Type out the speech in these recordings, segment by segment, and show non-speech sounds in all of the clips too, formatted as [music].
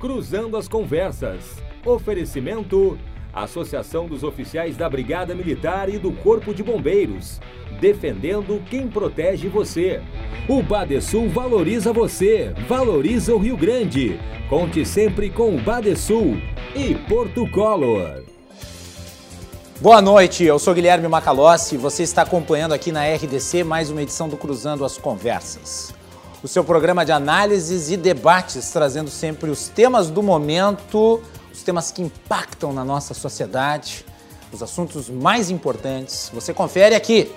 Cruzando as Conversas. Oferecimento: Associação dos Oficiais da Brigada Militar e do Corpo de Bombeiros. Defendendo quem protege você. O Badesul valoriza você, valoriza o Rio Grande. Conte sempre com o Badesul e Porto Color. Boa noite, eu sou Guilherme Macalossi e você está acompanhando aqui na RDC mais uma edição do Cruzando as Conversas. O seu programa de análises e debates, trazendo sempre os temas do momento, os temas que impactam na nossa sociedade, os assuntos mais importantes. Você confere aqui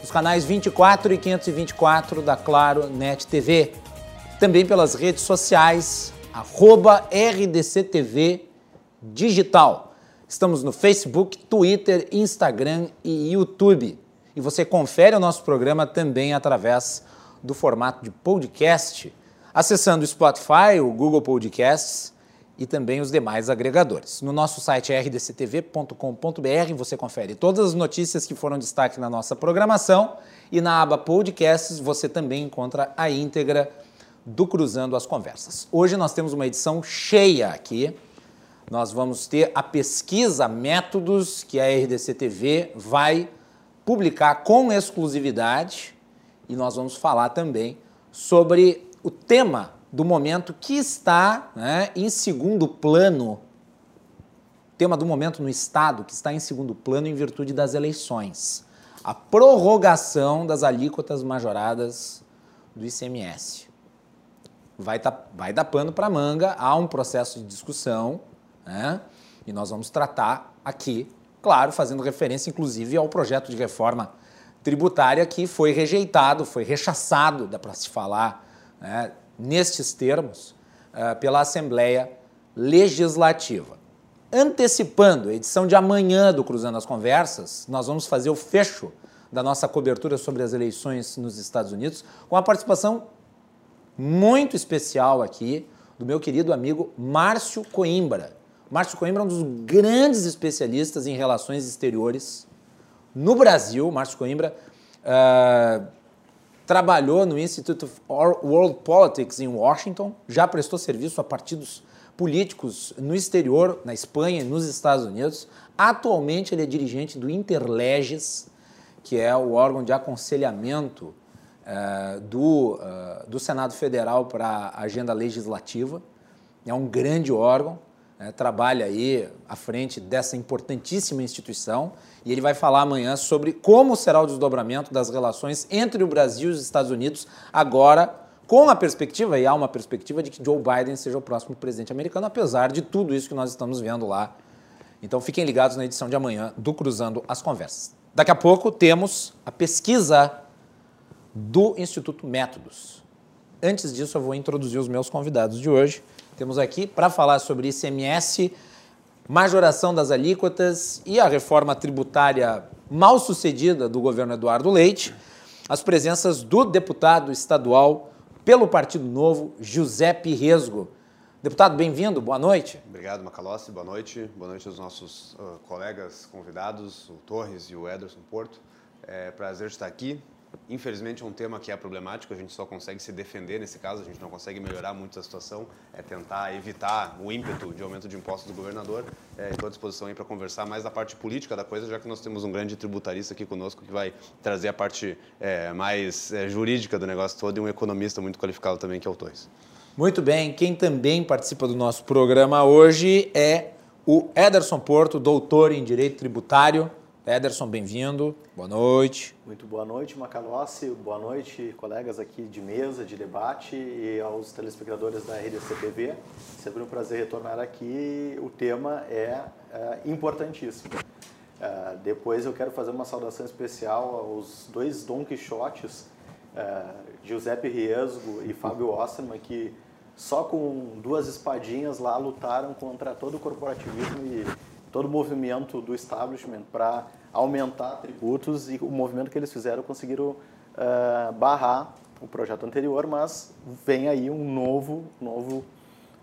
nos canais 24 e 524 da Claro Net TV. Também pelas redes sociais, arroba RDCTV Digital. Estamos no Facebook, Twitter, Instagram e YouTube. E você confere o nosso programa também através do formato de podcast, acessando o Spotify, o Google Podcasts e também os demais agregadores. No nosso site rdctv.com.br você confere todas as notícias que foram destaque na nossa programação e na aba Podcasts você também encontra a íntegra do Cruzando as Conversas. Hoje nós temos uma edição cheia aqui. Nós vamos ter a pesquisa Métodos que a RDC TV vai publicar com exclusividade e nós vamos falar também sobre o tema do momento que está né, em segundo plano, tema do momento no Estado que está em segundo plano em virtude das eleições. A prorrogação das alíquotas majoradas do ICMS. Vai, tá, vai dar pano para manga, há um processo de discussão, né? E nós vamos tratar aqui, claro, fazendo referência inclusive ao projeto de reforma tributária que foi rejeitado, foi rechaçado, dá para se falar, né? nestes termos uh, pela Assembleia Legislativa. Antecipando a edição de amanhã do Cruzando as Conversas, nós vamos fazer o fecho da nossa cobertura sobre as eleições nos Estados Unidos com a participação muito especial aqui do meu querido amigo Márcio Coimbra. Márcio Coimbra é um dos grandes especialistas em relações exteriores no Brasil. Márcio Coimbra uh, trabalhou no Institute of World Politics em Washington, já prestou serviço a partidos políticos no exterior, na Espanha e nos Estados Unidos. Atualmente ele é dirigente do Interleges, que é o órgão de aconselhamento uh, do, uh, do Senado Federal para a agenda legislativa. É um grande órgão, né, trabalha aí à frente dessa importantíssima instituição e ele vai falar amanhã sobre como será o desdobramento das relações entre o Brasil e os Estados Unidos agora com a perspectiva, e há uma perspectiva, de que Joe Biden seja o próximo presidente americano, apesar de tudo isso que nós estamos vendo lá. Então fiquem ligados na edição de amanhã do Cruzando as Conversas. Daqui a pouco temos a pesquisa do Instituto Métodos. Antes disso, eu vou introduzir os meus convidados de hoje. Temos aqui para falar sobre ICMS majoração das alíquotas e a reforma tributária mal sucedida do governo Eduardo Leite, as presenças do deputado estadual pelo Partido Novo, Giuseppe Resgo. Deputado, bem-vindo, boa noite. Obrigado, Macalossi, boa noite. Boa noite aos nossos uh, colegas convidados, o Torres e o Ederson Porto. É prazer estar aqui. Infelizmente é um tema que é problemático, a gente só consegue se defender nesse caso, a gente não consegue melhorar muito a situação, é tentar evitar o ímpeto de aumento de impostos do governador. É, estou à disposição aí para conversar mais da parte política da coisa, já que nós temos um grande tributarista aqui conosco que vai trazer a parte é, mais é, jurídica do negócio todo e um economista muito qualificado também, que é o Torres. Muito bem, quem também participa do nosso programa hoje é o Ederson Porto, doutor em Direito Tributário. Ederson, bem-vindo. Boa noite. Muito boa noite, Macalossi. Boa noite, colegas aqui de mesa, de debate e aos telespectadores da RDC TV. Sempre um prazer retornar aqui. O tema é, é importantíssimo. É, depois eu quero fazer uma saudação especial aos dois Don Quixotes, é, Giuseppe Riesgo e Fábio Osterman, que só com duas espadinhas lá lutaram contra todo o corporativismo e todo o movimento do establishment para aumentar tributos e o movimento que eles fizeram conseguiram uh, barrar o projeto anterior, mas vem aí um novo, novo,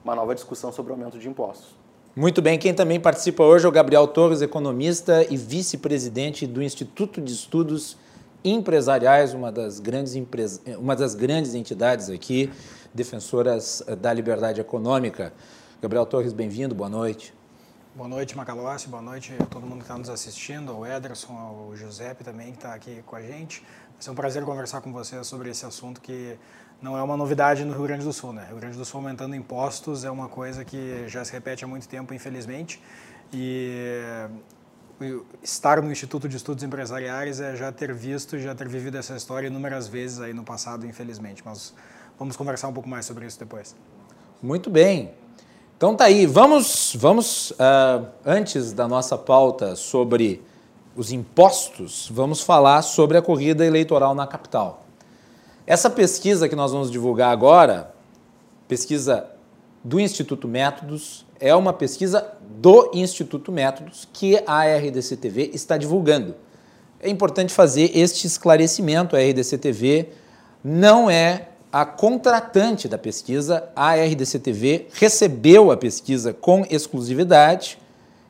uma nova discussão sobre o aumento de impostos. Muito bem, quem também participa hoje é o Gabriel Torres, economista e vice-presidente do Instituto de Estudos Empresariais, uma das grandes, uma das grandes entidades aqui, defensoras da liberdade econômica. Gabriel Torres, bem-vindo, boa noite. Boa noite, Macalossi, boa noite a todo mundo que está nos assistindo, ao Ederson, ao Giuseppe também, que está aqui com a gente. Vai ser um prazer conversar com vocês sobre esse assunto que não é uma novidade no Rio Grande do Sul. Né? Rio Grande do Sul aumentando impostos é uma coisa que já se repete há muito tempo, infelizmente. E estar no Instituto de Estudos Empresariais é já ter visto, já ter vivido essa história inúmeras vezes aí no passado, infelizmente. Mas vamos conversar um pouco mais sobre isso depois. Muito bem. Então tá aí, vamos, vamos uh, antes da nossa pauta sobre os impostos, vamos falar sobre a corrida eleitoral na capital. Essa pesquisa que nós vamos divulgar agora, pesquisa do Instituto Métodos, é uma pesquisa do Instituto Métodos que a RDC TV está divulgando. É importante fazer este esclarecimento, a RDC TV não é a contratante da pesquisa, a RDC-TV, recebeu a pesquisa com exclusividade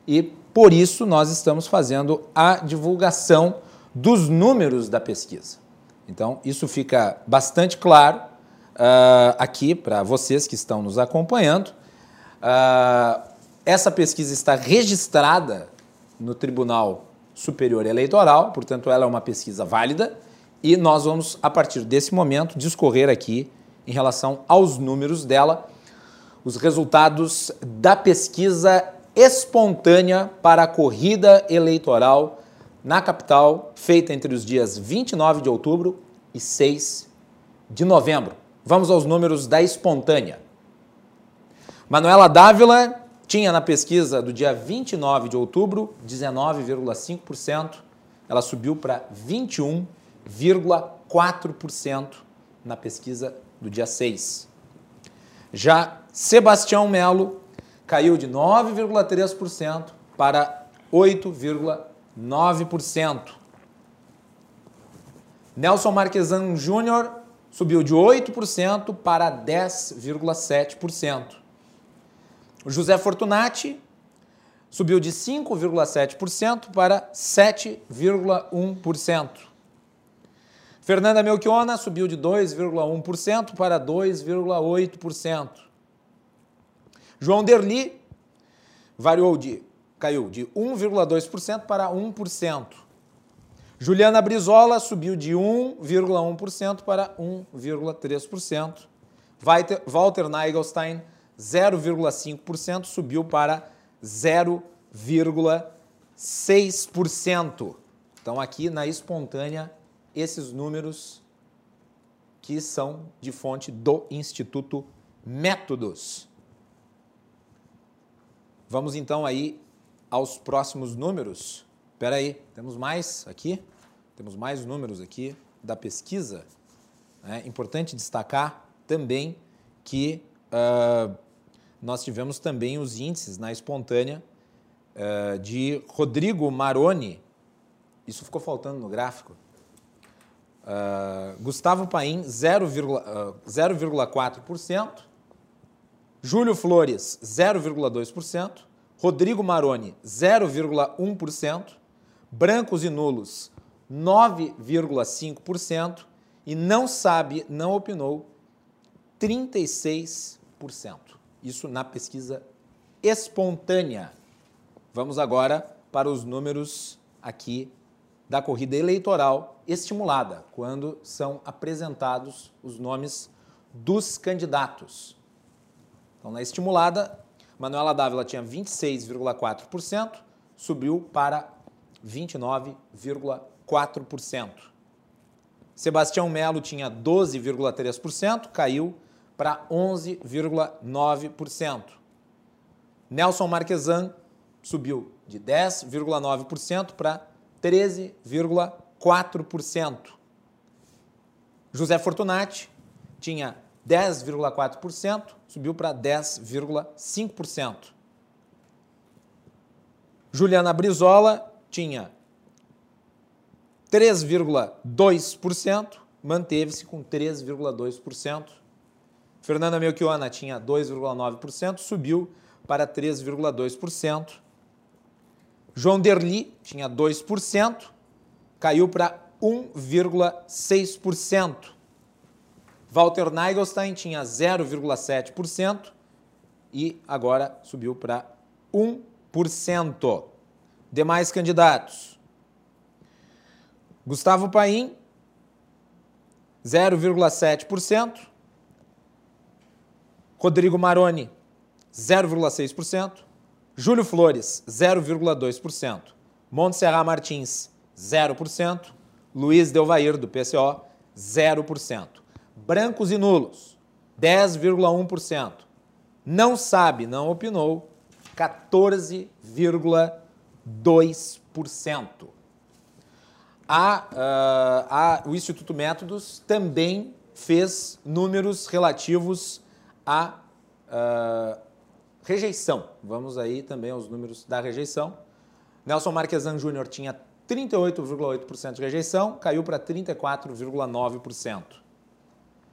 e, por isso, nós estamos fazendo a divulgação dos números da pesquisa. Então, isso fica bastante claro uh, aqui para vocês que estão nos acompanhando. Uh, essa pesquisa está registrada no Tribunal Superior Eleitoral, portanto, ela é uma pesquisa válida e nós vamos, a partir desse momento, discorrer aqui em relação aos números dela, os resultados da pesquisa espontânea para a corrida eleitoral na capital, feita entre os dias 29 de outubro e 6 de novembro. Vamos aos números da espontânea. Manuela Dávila tinha na pesquisa do dia 29 de outubro 19,5%, ela subiu para 21 0,4% na pesquisa do dia 6. Já Sebastião Melo caiu de 9,3% para 8,9%. Nelson Marquesan Júnior subiu de 8% para 10,7%. O José Fortunati subiu de 5,7% para 7,1%. Fernanda Melchiona subiu de 2,1% para 2,8%. João Derli variou de caiu de 1,2% para 1%. Juliana Brizola subiu de 1,1% para 1,3%. Walter Nagelstein 0,5% subiu para 0,6%. Então aqui na espontânea esses números que são de fonte do Instituto Métodos. Vamos então aí aos próximos números. Espera aí, temos mais aqui? Temos mais números aqui da pesquisa. É importante destacar também que uh, nós tivemos também os índices na espontânea uh, de Rodrigo Maroni. Isso ficou faltando no gráfico. Uh, Gustavo Paim, 0,4%. Uh, Júlio Flores, 0,2%. Rodrigo Maroni, 0,1%. Brancos e nulos, 9,5%. E não sabe, não opinou, 36%. Isso na pesquisa espontânea. Vamos agora para os números aqui da corrida eleitoral estimulada, quando são apresentados os nomes dos candidatos. Então, na estimulada, Manuela Dávila tinha 26,4%, subiu para 29,4%. Sebastião Melo tinha 12,3%, caiu para 11,9%. Nelson Marquesan subiu de 10,9% para 13,4%. José Fortunati tinha 10,4%, subiu para 10,5%. Juliana Brizola tinha 3,2%, manteve-se com 3,2%. Fernanda Melchiona tinha 2,9%, subiu para 3,2%. João Derli tinha 2%, caiu para 1,6%. Walter Nagelstein tinha 0,7% e agora subiu para 1%. Demais candidatos. Gustavo Paim, 0,7%. Rodrigo Maroni, 0,6%. Júlio Flores, 0,2%. Montserrat Martins, 0%. Luiz Delvair, do PCO, 0%. Brancos e nulos, 10,1%. Não sabe, não opinou, 14,2%. A, uh, a, o Instituto Métodos também fez números relativos à uh, rejeição. Vamos aí também aos números da rejeição. Nelson Marquesan Júnior tinha 38,8% de rejeição, caiu para 34,9%.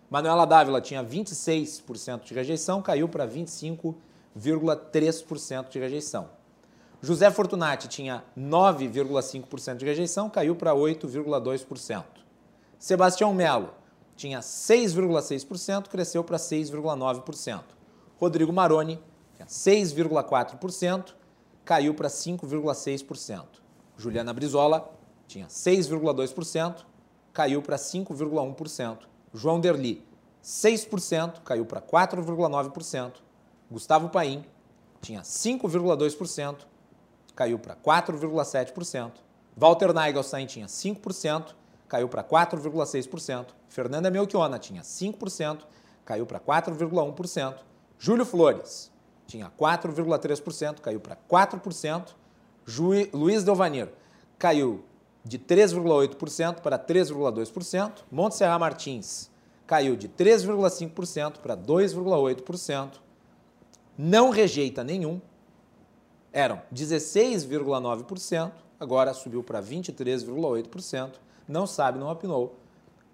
Manuela Dávila tinha 26% de rejeição, caiu para 25,3% de rejeição. José Fortunati tinha 9,5% de rejeição, caiu para 8,2%. Sebastião Melo tinha 6,6%, cresceu para 6,9%. Rodrigo Maroni 6,4%, caiu para 5,6%. Juliana Brizola tinha 6,2%, caiu para 5,1%. João Derli, 6%, caiu para 4,9%. Gustavo Paim tinha 5,2%, caiu para 4,7%. Walter Nagelstein tinha 5%, caiu para 4,6%. Fernanda Melchiona tinha 5%, caiu para 4,1%. Júlio Flores tinha 4,3%, caiu para 4%. Ju... Luiz Delvanir caiu de 3,8% para 3,2%. Montserrat Martins caiu de 3,5% para 2,8%. Não rejeita nenhum. Eram 16,9%, agora subiu para 23,8%. Não sabe, não opinou.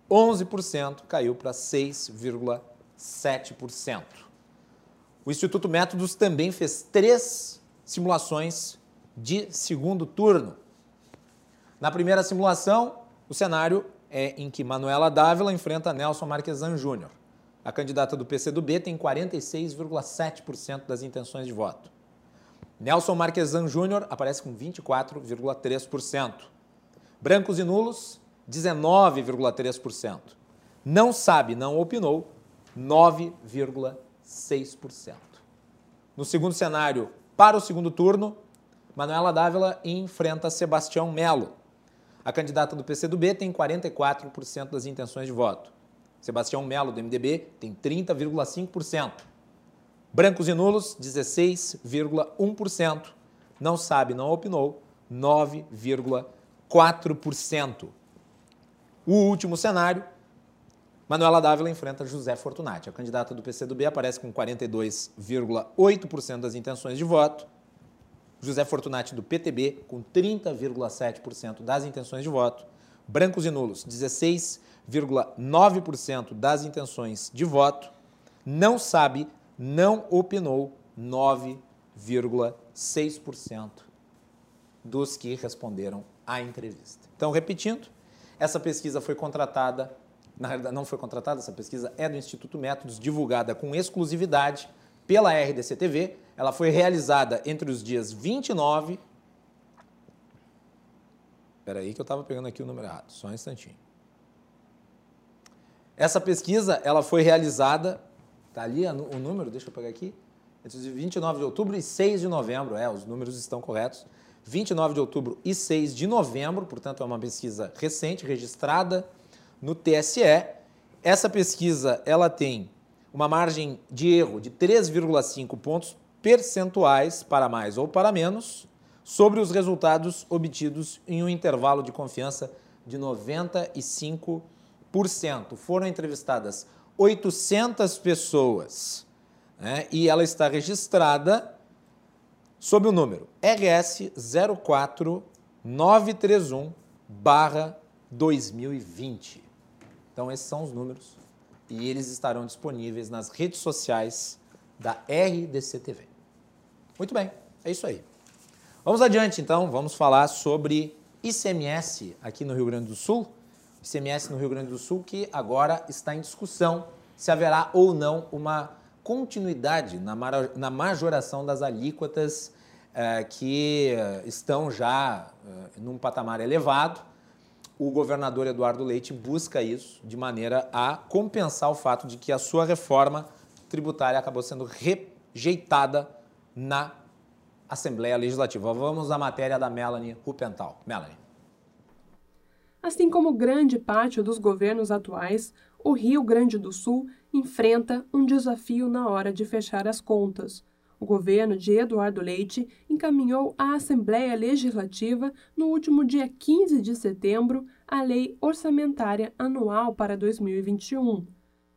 11% caiu para 6,7%. O Instituto Métodos também fez três simulações de segundo turno. Na primeira simulação, o cenário é em que Manuela Dávila enfrenta Nelson Marquesan Júnior. A candidata do PCdoB tem 46,7% das intenções de voto. Nelson Marquesan Júnior aparece com 24,3%. Brancos e nulos, 19,3%. Não sabe, não opinou, 9,6%. No segundo cenário, para o segundo turno, Manuela Dávila enfrenta Sebastião Melo. A candidata do PCdoB tem 44% das intenções de voto. Sebastião Melo, do MDB, tem 30,5%. Brancos e nulos, 16,1%. Não sabe, não opinou, 9,4%. O último cenário, Manuela Dávila enfrenta José Fortunati. A candidata do PCdoB aparece com 42,8% das intenções de voto. José Fortunati do PTB com 30,7% das intenções de voto. Brancos e nulos, 16,9% das intenções de voto. Não sabe, não opinou, 9,6% dos que responderam à entrevista. Então, repetindo, essa pesquisa foi contratada, na realidade não foi contratada, essa pesquisa é do Instituto Métodos, divulgada com exclusividade pela RDC TV. Ela foi realizada entre os dias 29. Espera aí que eu estava pegando aqui o número errado, só um instantinho. Essa pesquisa ela foi realizada, tá ali o número, deixa eu pegar aqui, entre os 29 de outubro e 6 de novembro, é, os números estão corretos. 29 de outubro e 6 de novembro, portanto é uma pesquisa recente, registrada no TSE. Essa pesquisa ela tem uma margem de erro de 3,5 pontos percentuais para mais ou para menos sobre os resultados obtidos em um intervalo de confiança de 95%. Foram entrevistadas 800 pessoas né, e ela está registrada sob o número RS 04931 2020. Então esses são os números e eles estarão disponíveis nas redes sociais da RDC TV. Muito bem, é isso aí. Vamos adiante então, vamos falar sobre ICMS aqui no Rio Grande do Sul. ICMS no Rio Grande do Sul que agora está em discussão se haverá ou não uma continuidade na, majoração das alíquotas uh, que estão já uh, num patamar elevado. O governador Eduardo Leite busca isso de maneira a compensar o fato de que a sua reforma tributária acabou sendo rejeitada na Assembleia Legislativa. Vamos à matéria da Melanie Rupental. Melanie. Assim como grande parte dos governos atuais, o Rio Grande do Sul enfrenta um desafio na hora de fechar as contas. O governo de Eduardo Leite encaminhou à Assembleia Legislativa, no último dia 15 de setembro, a Lei Orçamentária Anual para 2021.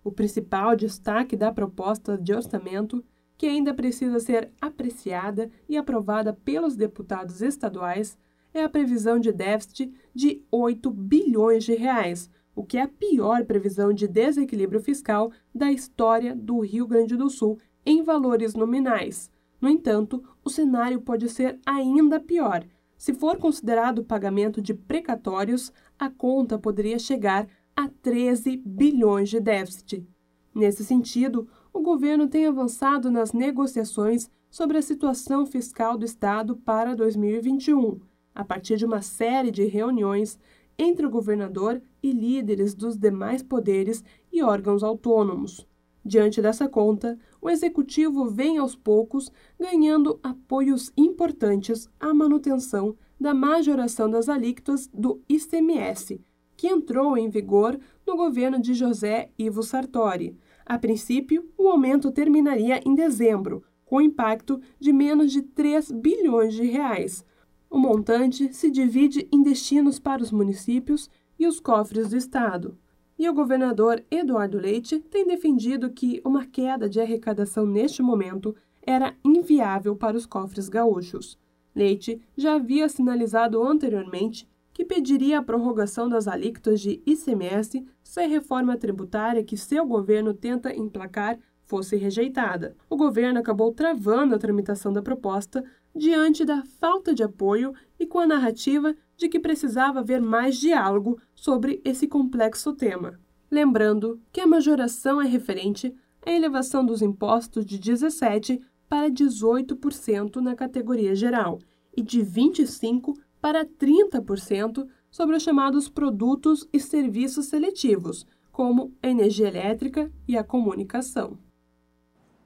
O principal destaque da proposta de orçamento, que ainda precisa ser apreciada e aprovada pelos deputados estaduais, é a previsão de déficit de 8 bilhões de reais, o que é a pior previsão de desequilíbrio fiscal da história do Rio Grande do Sul em valores nominais. No entanto, o cenário pode ser ainda pior. Se for considerado o pagamento de precatórios, a conta poderia chegar a 13 bilhões de déficit. Nesse sentido, o governo tem avançado nas negociações sobre a situação fiscal do Estado para 2021, a partir de uma série de reuniões entre o governador e líderes dos demais poderes e órgãos autônomos. Diante dessa conta, o executivo vem aos poucos ganhando apoios importantes à manutenção da majoração das alíquotas do ICMS, que entrou em vigor no governo de José Ivo Sartori. A princípio, o aumento terminaria em dezembro, com impacto de menos de 3 bilhões de reais. O montante se divide em destinos para os municípios e os cofres do estado. E o governador Eduardo Leite tem defendido que uma queda de arrecadação neste momento era inviável para os cofres gaúchos. Leite já havia sinalizado anteriormente que pediria a prorrogação das alíquotas de ICMS se a reforma tributária que seu governo tenta emplacar fosse rejeitada. O governo acabou travando a tramitação da proposta diante da falta de apoio e com a narrativa de que precisava haver mais diálogo sobre esse complexo tema. Lembrando que a majoração é referente à elevação dos impostos de 17% para 18% na categoria geral e de 25% para 30% sobre os chamados produtos e serviços seletivos, como a energia elétrica e a comunicação.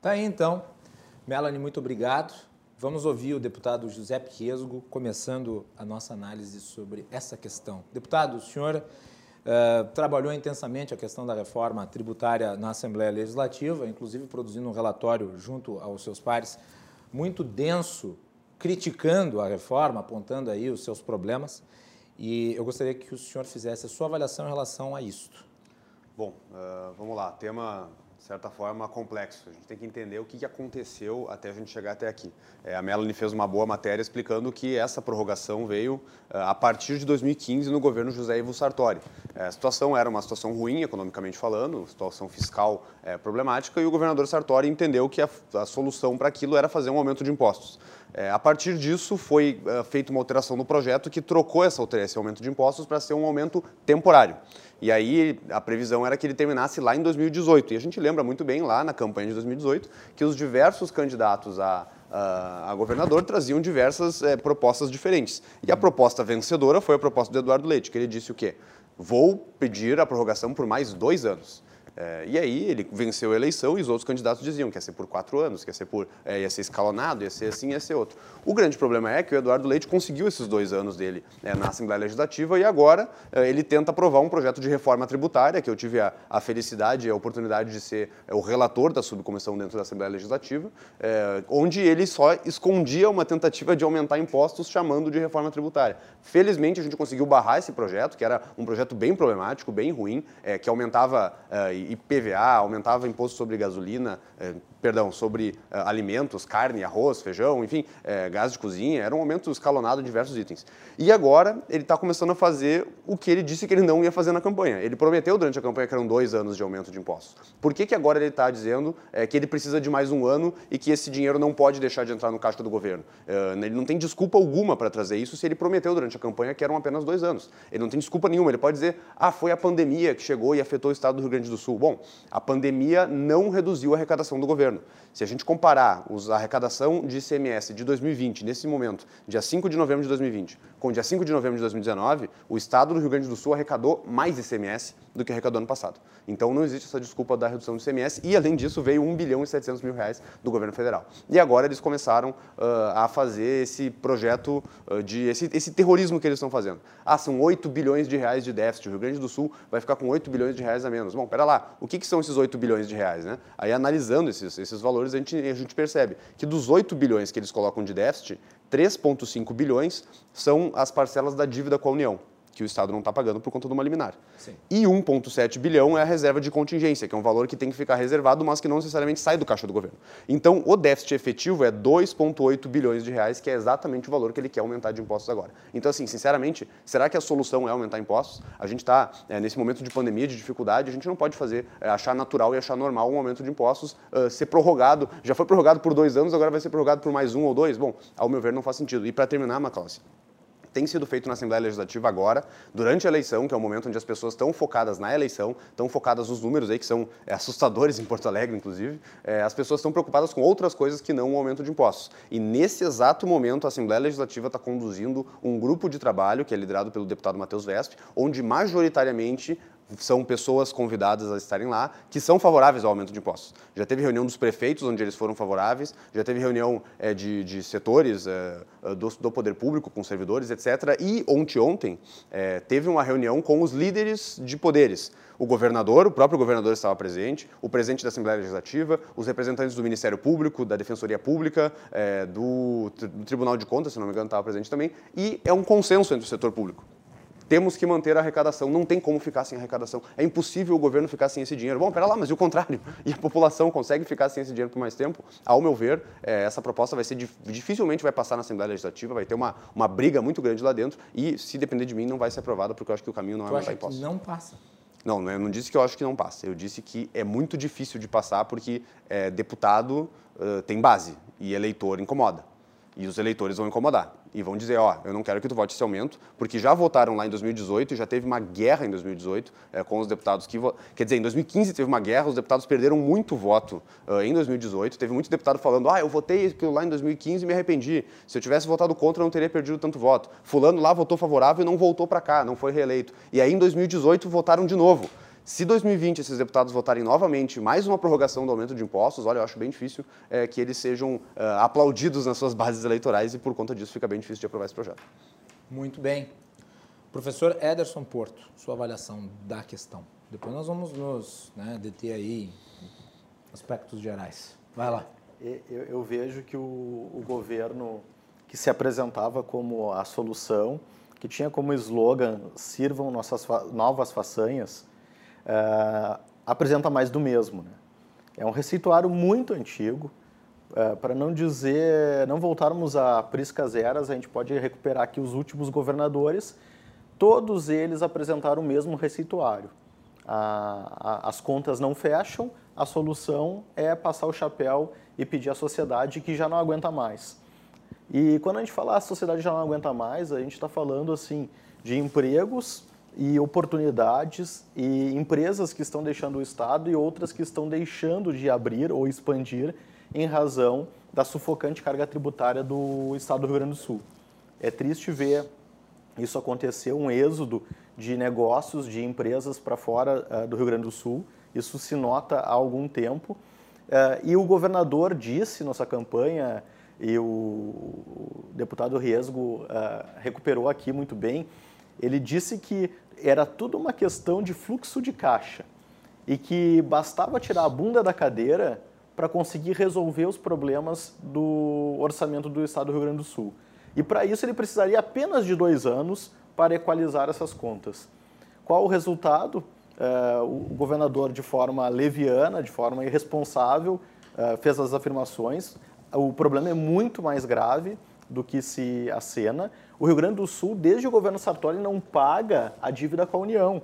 Tá aí então. Melanie, muito obrigado. Vamos ouvir o deputado José Piesgo começando a nossa análise sobre essa questão. Deputado, o senhor uh, trabalhou intensamente a questão da reforma tributária na Assembleia Legislativa, inclusive produzindo um relatório junto aos seus pares muito denso, criticando a reforma, apontando aí os seus problemas. E eu gostaria que o senhor fizesse a sua avaliação em relação a isto. Bom, uh, vamos lá. Tema de certa forma, complexo. A gente tem que entender o que aconteceu até a gente chegar até aqui. É, a Melanie fez uma boa matéria explicando que essa prorrogação veio uh, a partir de 2015 no governo José Ivo Sartori. É, a situação era uma situação ruim, economicamente falando, situação fiscal é, problemática, e o governador Sartori entendeu que a, a solução para aquilo era fazer um aumento de impostos. É, a partir disso, foi uh, feita uma alteração no projeto que trocou essa, esse aumento de impostos para ser um aumento temporário. E aí a previsão era que ele terminasse lá em 2018. E a gente lembra muito bem lá na campanha de 2018 que os diversos candidatos a, a, a governador traziam diversas é, propostas diferentes. E a proposta vencedora foi a proposta do Eduardo Leite, que ele disse o quê? Vou pedir a prorrogação por mais dois anos. É, e aí ele venceu a eleição e os outros candidatos diziam que ia ser por quatro anos, que ia ser, por, é, ia ser escalonado, ia ser assim, ia ser outro. O grande problema é que o Eduardo Leite conseguiu esses dois anos dele é, na Assembleia Legislativa e agora é, ele tenta aprovar um projeto de reforma tributária, que eu tive a, a felicidade e a oportunidade de ser é, o relator da subcomissão dentro da Assembleia Legislativa, é, onde ele só escondia uma tentativa de aumentar impostos chamando de reforma tributária. Felizmente a gente conseguiu barrar esse projeto, que era um projeto bem problemático, bem ruim, que aumentava IPVA, aumentava imposto sobre gasolina, eh, perdão, sobre eh, alimentos, carne, arroz, feijão, enfim, eh, gás de cozinha, era um aumento escalonado de diversos itens. E agora ele está começando a fazer o que ele disse que ele não ia fazer na campanha. Ele prometeu durante a campanha que eram dois anos de aumento de impostos. Por que, que agora ele está dizendo que ele precisa de mais um ano e que esse dinheiro não pode deixar de entrar no caixa do governo? ele não tem desculpa alguma para trazer isso se ele prometeu durante a campanha que eram apenas dois anos. Ele não tem desculpa nenhuma. Ele pode dizer, ah, foi a pandemia que chegou e afetou o estado do Rio Grande do Sul. Bom, a pandemia não reduziu a arrecadação do governo. Governo. Se a gente comparar a arrecadação de ICMS de 2020, nesse momento, dia 5 de novembro de 2020, com dia 5 de novembro de 2019, o Estado do Rio Grande do Sul arrecadou mais ICMS do que arrecadou ano passado. Então não existe essa desculpa da redução do ICMS e, além disso, veio 1 bilhão e 700 mil reais do governo federal. E agora eles começaram uh, a fazer esse projeto uh, de esse, esse terrorismo que eles estão fazendo. Ah, são 8 bilhões de reais de déficit, o Rio Grande do Sul vai ficar com 8 bilhões de reais a menos. Bom, pera lá, o que, que são esses 8 bilhões de reais? Né? Aí analisando esses, esses valores, a gente, a gente percebe que dos 8 bilhões que eles colocam de déficit, 3,5 bilhões são as parcelas da dívida com a União que o Estado não está pagando por conta de uma liminar. Sim. E 1,7 bilhão é a reserva de contingência, que é um valor que tem que ficar reservado, mas que não necessariamente sai do caixa do governo. Então, o déficit efetivo é 2,8 bilhões de reais, que é exatamente o valor que ele quer aumentar de impostos agora. Então, assim, sinceramente, será que a solução é aumentar impostos? A gente está, é, nesse momento de pandemia, de dificuldade, a gente não pode fazer, é, achar natural e achar normal um aumento de impostos uh, ser prorrogado. Já foi prorrogado por dois anos, agora vai ser prorrogado por mais um ou dois? Bom, ao meu ver, não faz sentido. E para terminar, Macalossi, tem sido feito na Assembleia Legislativa agora, durante a eleição, que é o momento onde as pessoas estão focadas na eleição, estão focadas nos números aí, que são é, assustadores [laughs] em Porto Alegre, inclusive, é, as pessoas estão preocupadas com outras coisas que não o aumento de impostos. E nesse exato momento, a Assembleia Legislativa está conduzindo um grupo de trabalho, que é liderado pelo deputado Matheus Vesp, onde majoritariamente são pessoas convidadas a estarem lá que são favoráveis ao aumento de impostos. Já teve reunião dos prefeitos, onde eles foram favoráveis, já teve reunião é, de, de, setores é, do, do, poder público, com servidores, etc. E ontem, ontem é, teve uma reunião com os líderes de poderes. O governador, o próprio governador estava presente, o presidente da Assembleia Legislativa, os representantes do Ministério Público, da Defensoria Pública, do, do Tribunal de Contas, se não me engano, estava presente também, e é um consenso entre o setor público temos que manter a arrecadação, não tem como ficar sem arrecadação. É impossível o governo ficar sem esse dinheiro. Bom, pera lá, mas e o contrário? [laughs] E a população consegue ficar sem esse dinheiro por mais tempo? Ao meu ver, é, essa proposta vai ser dificilmente vai passar na Assembleia Legislativa, vai ter uma, uma briga muito grande lá dentro e, se depender de mim, não vai ser aprovada, porque eu acho que o caminho não é aumentar impostos. não passa? Não, eu não disse que eu acho que não passa. Eu disse que é muito difícil de passar porque é, deputado uh, tem base e eleitor incomoda. E os eleitores vão incomodar e vão dizer, ó, eu não quero que tu vote esse aumento, porque já votaram lá em 2018 e já teve uma guerra em 2018 é, com os deputados que... Quer dizer, em 2015 teve uma guerra, os deputados perderam muito voto uh, em 2018, teve muito deputado falando, ah, eu votei aquilo lá em 2015 e me arrependi, se eu tivesse votado contra eu não teria perdido tanto voto. Fulano lá votou favorável e não voltou para cá, não foi reeleito. E aí em 2018 votaram de novo. Se 2020 esses deputados votarem novamente mais uma prorrogação do aumento de impostos, olha, eu acho bem difícil é, que eles sejam uh, aplaudidos nas suas bases eleitorais e por conta disso fica bem difícil de aprovar esse projeto. Muito bem. Professor Ederson Porto, sua avaliação da questão. Depois nós vamos nos né, deter aí em aspectos gerais. Vai lá. Eu, eu vejo que o, o governo que se apresentava como a solução, que tinha como slogan sirvam nossas fa novas façanhas, uh, apresenta mais do mesmo. Né? É um receituário muito antigo. Uh, para não dizer, não voltarmos a priscas eras, a gente pode recuperar aqui os últimos governadores. Todos eles apresentaram o mesmo receituário. As contas não fecham, a solução é passar o chapéu e pedir à sociedade que já não aguenta mais. E quando a gente fala a sociedade já não aguenta mais, a gente está falando assim de empregos e oportunidades e empresas que estão deixando o Estado e outras que estão deixando de abrir ou expandir em razão da sufocante carga tributária do Estado do Rio Grande do Sul. É triste ver isso acontecer, um êxodo de negócios, de empresas para fora uh, do Rio Grande do Sul. Isso se nota há algum tempo. Uh, e o governador disse nossa campanha, e o deputado Riesgo uh, recuperou aqui muito bem, ele disse que era tudo uma questão de fluxo de caixa e que bastava tirar a bunda da cadeira para conseguir resolver os problemas do orçamento do Estado do Rio Grande do Sul. E para isso ele precisaria apenas de dois anos para equalizar essas contas. Qual o resultado? Uh, o governador, de forma leviana, de forma irresponsável, uh, fez as afirmações. O problema é muito mais grave do que se acena. O Rio Grande do Sul, desde o governo Sartori, não paga a dívida com a União.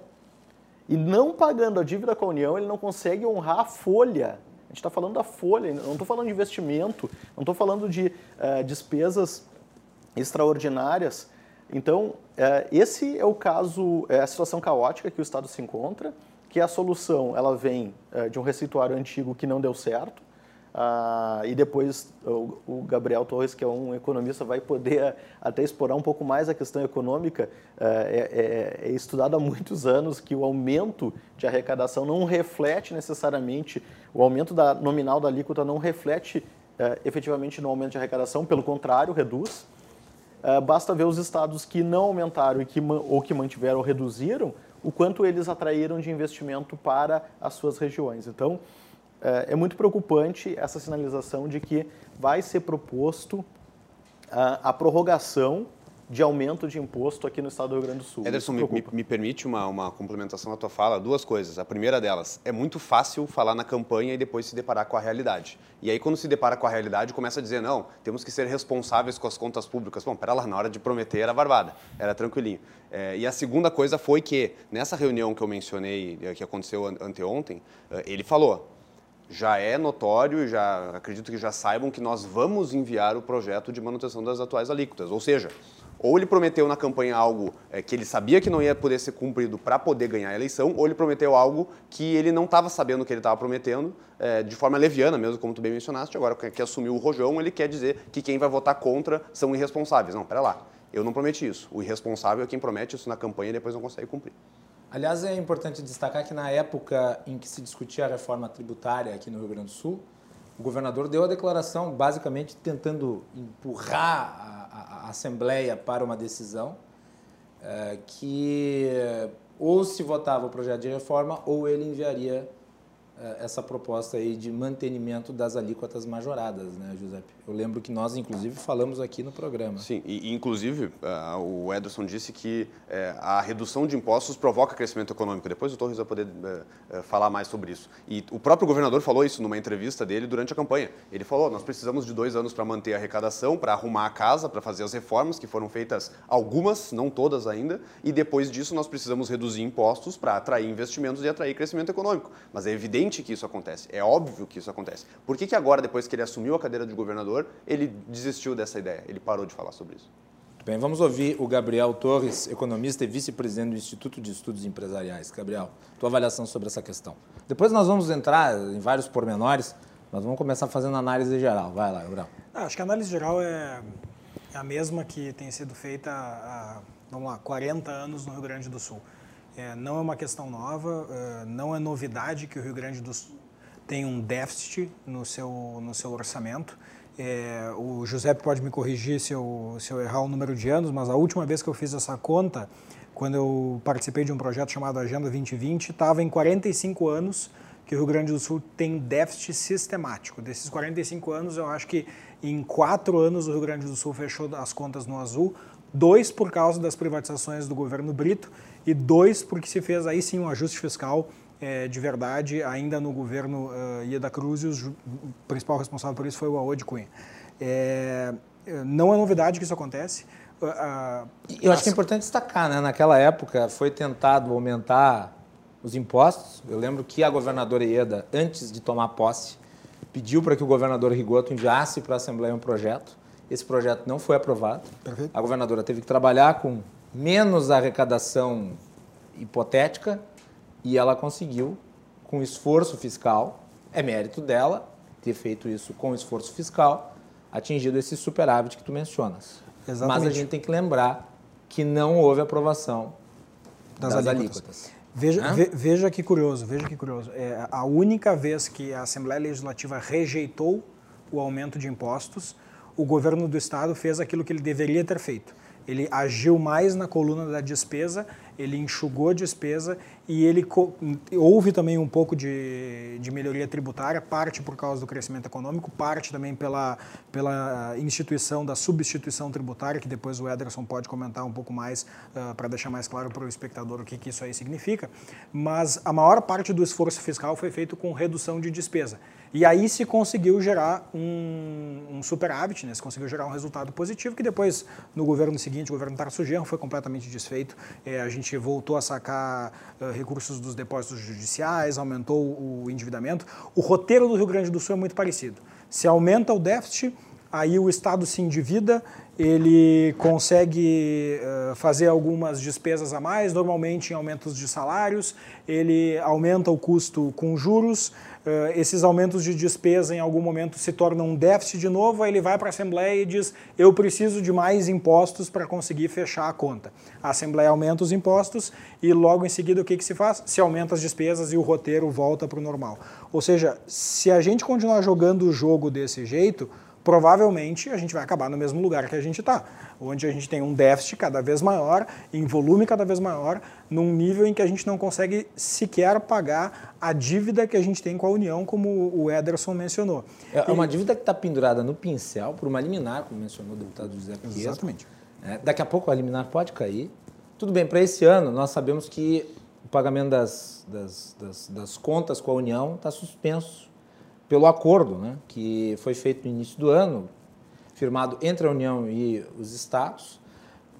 E não pagando a dívida com a União, ele não consegue honrar a folha. A gente está falando da folha, não estou falando de investimento, não estou falando de uh, despesas extraordinárias. Então, uh, esse é o caso, é a situação caótica que o Estado se encontra, que a solução ela vem uh, de um receituário antigo que não deu certo, ah, e depois o, o, Gabriel Torres, que é um economista, vai poder até explorar um pouco mais a questão econômica. É, é, é estudado há muitos anos que o aumento de arrecadação não reflete necessariamente, o aumento da nominal da alíquota não reflete é, efetivamente no aumento de arrecadação, pelo contrário, reduz. É, basta ver os estados que não aumentaram e que, ou que mantiveram ou reduziram, o quanto eles atraíram de investimento para as suas regiões. Então, é, é muito preocupante essa sinalização de que vai ser proposto a prorrogação de aumento de imposto aqui no estado do Rio Grande do Sul. Ederson, me, me, me, permite uma, uma complementação à tua fala? Duas coisas. A primeira delas, é muito fácil falar na campanha e depois se deparar com a realidade. E aí, quando se depara com a realidade, começa a dizer, não, temos que ser responsáveis com as contas públicas. Bom, pera lá, na hora de prometer era barbada, era tranquilinho. É, e a segunda coisa foi que, nessa reunião que eu mencionei, eh, que aconteceu anteontem, eh, ele falou, já é notório, já acredito que já saibam que nós vamos enviar o projeto de manutenção das atuais alíquotas. Ou seja, ou ele prometeu na campanha algo é, que ele sabia que não ia poder ser cumprido para poder ganhar a eleição, ou ele prometeu algo que ele não estava sabendo que ele estava prometendo, é, de forma leviana mesmo, como tu bem mencionaste. Agora que assumiu o rojão, ele quer dizer que quem vai votar contra são irresponsáveis. Não, pera lá, eu não prometi isso. O irresponsável é quem promete isso na campanha e depois não consegue cumprir. Aliás, é importante destacar que na época em que se discutia a reforma tributária aqui no Rio Grande do Sul, o governador deu a declaração basicamente tentando empurrar a, Assembleia para uma decisão é, que ou se votava o projeto de reforma ou ele enviaria essa proposta aí de mantenimento das alíquotas majoradas, né, Giuseppe? Eu lembro que nós, inclusive, falamos aqui no programa. Sim, e, inclusive, uh, o Ederson disse que uh, a redução de impostos provoca crescimento econômico. Depois o Torres vai poder falar mais sobre isso. E o próprio governador falou isso numa entrevista dele durante a campanha. Ele falou, nós precisamos de dois anos para manter a arrecadação, para arrumar a casa, para fazer as reformas, que foram feitas algumas, não todas ainda, e depois disso nós precisamos reduzir impostos para atrair investimentos e atrair crescimento econômico. Mas é evidente evidente que isso acontece, é óbvio que isso acontece. Por que, que agora, depois que ele assumiu a cadeira de governador, ele desistiu dessa ideia, ele parou de falar sobre isso? Bem, vamos ouvir o Gabriel Torres, economista e vice-presidente do Instituto de Estudos Empresariais. Gabriel, tua avaliação sobre essa questão. Depois nós vamos entrar em vários pormenores, nós vamos começar fazendo análise geral. Vai lá, Gabriel. Ah, acho que a análise geral é a mesma que tem sido feita há, vamos lá, 40 anos no Rio Grande do Sul. É, não é uma questão nova, é, não é novidade que o Rio Grande do Sul tem um déficit no seu, no seu orçamento. É, o José pode me corrigir se eu, se eu errar o número de anos, mas a última vez que eu fiz essa conta, quando eu participei de um projeto chamado Agenda 2020, estava em 45 anos que o Rio Grande do Sul tem déficit sistemático. Desses 45 anos, eu acho que em quatro anos o Rio Grande do Sul fechou as contas no azul, dois por causa das privatizações do governo Brito e dois porque se fez aí sim um ajuste fiscal é, de verdade ainda no governo uh, Ieda Cruz e o principal responsável por isso foi o Aode Cunha. É, não é novidade que isso acontece. Uh, Eu acho que é importante destacar, né? Naquela época foi tentado aumentar os impostos. Eu lembro que a governadora Ieda, antes de tomar posse, pediu para que o governador Rigoto enviasse para a Assembleia um projeto. Esse projeto não foi aprovado. Perfeito. A governadora teve que trabalhar com menos arrecadação hipotética e ela conseguiu, com esforço fiscal, é mérito dela ter feito isso com esforço fiscal, atingido esse superávit que tu mencionas. Exatamente. Mas a gente tem que lembrar que não houve aprovação das, das alíquotas. alíquotas. Veja, ve, veja que curioso, veja que curioso. É, a única vez que a Assembleia Legislativa rejeitou o aumento de impostos, o governo do estado fez aquilo que ele deveria ter feito ele agiu mais na coluna da despesa, ele enxugou a despesa e ele houve também um pouco de, de melhoria tributária, parte por causa do crescimento econômico, parte também pela, pela instituição da substituição tributária, que depois o Ederson pode comentar um pouco mais uh, para deixar mais claro para o espectador o que, que isso aí significa. Mas a maior parte do esforço fiscal foi feito com redução de despesa. E aí se conseguiu gerar um, um superávit, né? se conseguiu gerar um resultado positivo, que depois, no governo seguinte, o governo Tarso Genro, foi completamente desfeito. É, a gente voltou a sacar uh, recursos dos depósitos judiciais, aumentou o endividamento. O roteiro do Rio Grande do Sul é muito parecido. Se aumenta o déficit, aí o Estado se endivida, ele consegue uh, fazer algumas despesas a mais, normalmente em aumentos de salários, ele aumenta o custo com juros, Uh, esses aumentos de despesa em algum momento se tornam um déficit de novo, aí ele vai para a Assembleia e diz: eu preciso de mais impostos para conseguir fechar a conta. A Assembleia aumenta os impostos e logo em seguida o que, que se faz? Se aumenta as despesas e o roteiro volta para o normal. Ou seja, se a gente continuar jogando o jogo desse jeito, provavelmente a gente vai acabar no mesmo lugar que a gente está, onde a gente tem um déficit cada vez maior, em volume cada vez maior, num nível em que a gente não consegue sequer pagar a dívida que a gente tem com a União, como o Ederson mencionou. É uma dívida que está pendurada no pincel por uma liminar, como mencionou o deputado José Piquet. Exatamente. É, daqui a pouco a liminar pode cair. Tudo bem, para esse ano nós sabemos que o pagamento das, das, das, das contas com a União está suspenso pelo acordo né, que foi feito no início do ano, firmado entre a União e os Estados,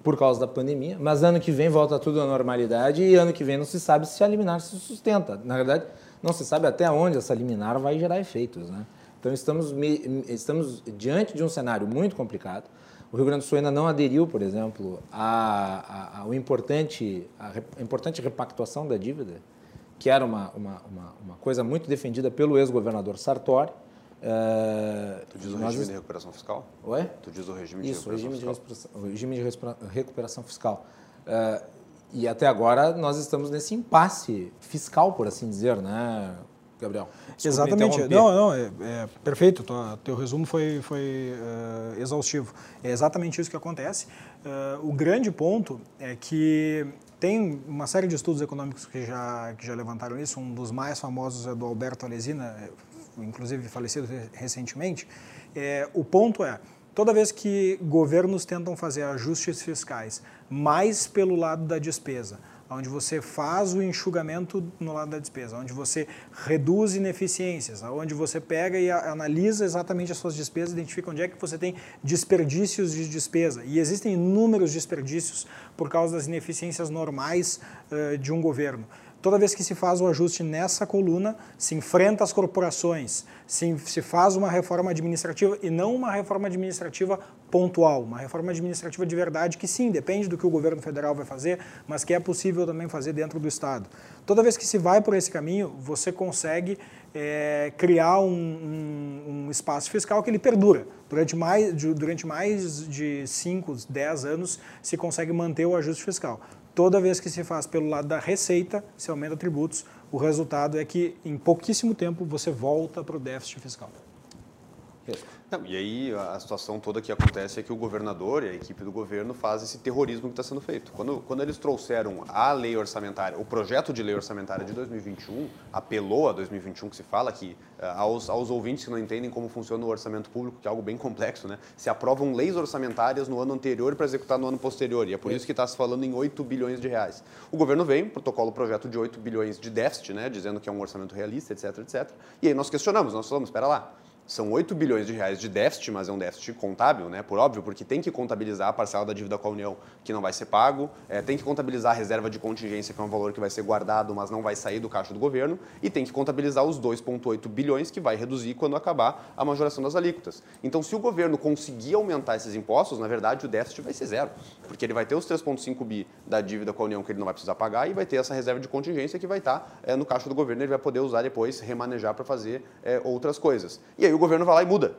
por causa da pandemia, mas ano que vem volta tudo à normalidade e ano que vem não se sabe se a liminar se sustenta. Na verdade, não se sabe até onde essa liminar vai gerar efeitos. Né? Então, estamos, estamos diante de um cenário muito complicado. O Rio Grande do Sul ainda não aderiu, por exemplo, ao importante, a importante repactuação da dívida que era uma, uma, uma, uma coisa muito defendida pelo ex-governador Sartori. Uh, tu diz o nós... regime de recuperação fiscal? Oi? Tu diz o regime Isso, de recuperação regime fiscal? De o regime de recuperação fiscal. Uh, e até agora nós estamos nesse impasse fiscal, por assim dizer, né, Gabriel? Desculpa Exatamente. Não, não, é, é perfeito. Tua, teu resumo foi, foi uh, exaustivo. É exatamente isso que acontece. Uh, o grande ponto é que tem uma série de estudos econômicos que já, que já levantaram isso. Um dos mais famosos é do Alberto Alesina, inclusive falecido recentemente. É, o ponto é, toda vez que governos tentam fazer ajustes fiscais mais pelo lado da despesa, onde você faz o enxugamento no lado da despesa, onde você reduz ineficiências, onde você pega e analisa exatamente as suas despesas, identifica onde é que você tem desperdícios de despesa. E existem inúmeros desperdícios por causa das ineficiências normais uh, de um governo. Toda vez que se faz o ajuste nessa coluna, se enfrenta as corporações, se, se faz uma reforma administrativa e não uma reforma administrativa pontual, uma reforma administrativa de verdade que sim, depende do que o governo federal vai fazer, mas que é possível também fazer dentro do Estado. Toda vez que se vai por esse caminho, você consegue é, criar um, um, um, espaço fiscal que ele perdura. Durante mais, de, durante mais de 5, 10 anos, se consegue manter o ajuste fiscal. Toda vez que se faz pelo lado da receita, se aumenta tributos, o resultado é que em pouquíssimo tempo você volta para o déficit fiscal. Não, e aí a situação toda que acontece é que o governador e a equipe do governo faz esse terrorismo que está sendo feito. Quando, quando eles trouxeram a lei orçamentária, o projeto de lei orçamentária de 2021, apelou a 2021 que se fala que uh, aos, aos ouvintes que não entendem como funciona o orçamento público, que é algo bem complexo, né? Se aprovam leis orçamentárias no ano anterior para executar no ano posterior, e é por isso que está se falando em 8 bilhões de reais. O governo vem, protocolo projeto de 8 bilhões de déficit, né, dizendo que é um orçamento realista, etc, etc. E aí nós questionamos, nós falamos, espera lá, são 8 bilhões de reais de déficit, mas é um déficit contábil, né? Por óbvio, porque tem que contabilizar a parcela da dívida com a União que não vai ser pago, é, tem que contabilizar a reserva de contingência, que é um valor que vai ser guardado, mas não vai sair do caixa do governo, e tem que contabilizar os 2,8 bilhões que vai reduzir quando acabar a majoração das alíquotas. Então, se o governo conseguir aumentar esses impostos, na verdade o déficit vai ser zero, porque ele vai ter os 3,5 bi da dívida com a União que ele não vai precisar pagar e vai ter essa reserva de contingência que vai estar é, no caixa do governo, ele vai poder usar depois, remanejar para fazer é, outras coisas. E aí o governo vai lá e muda.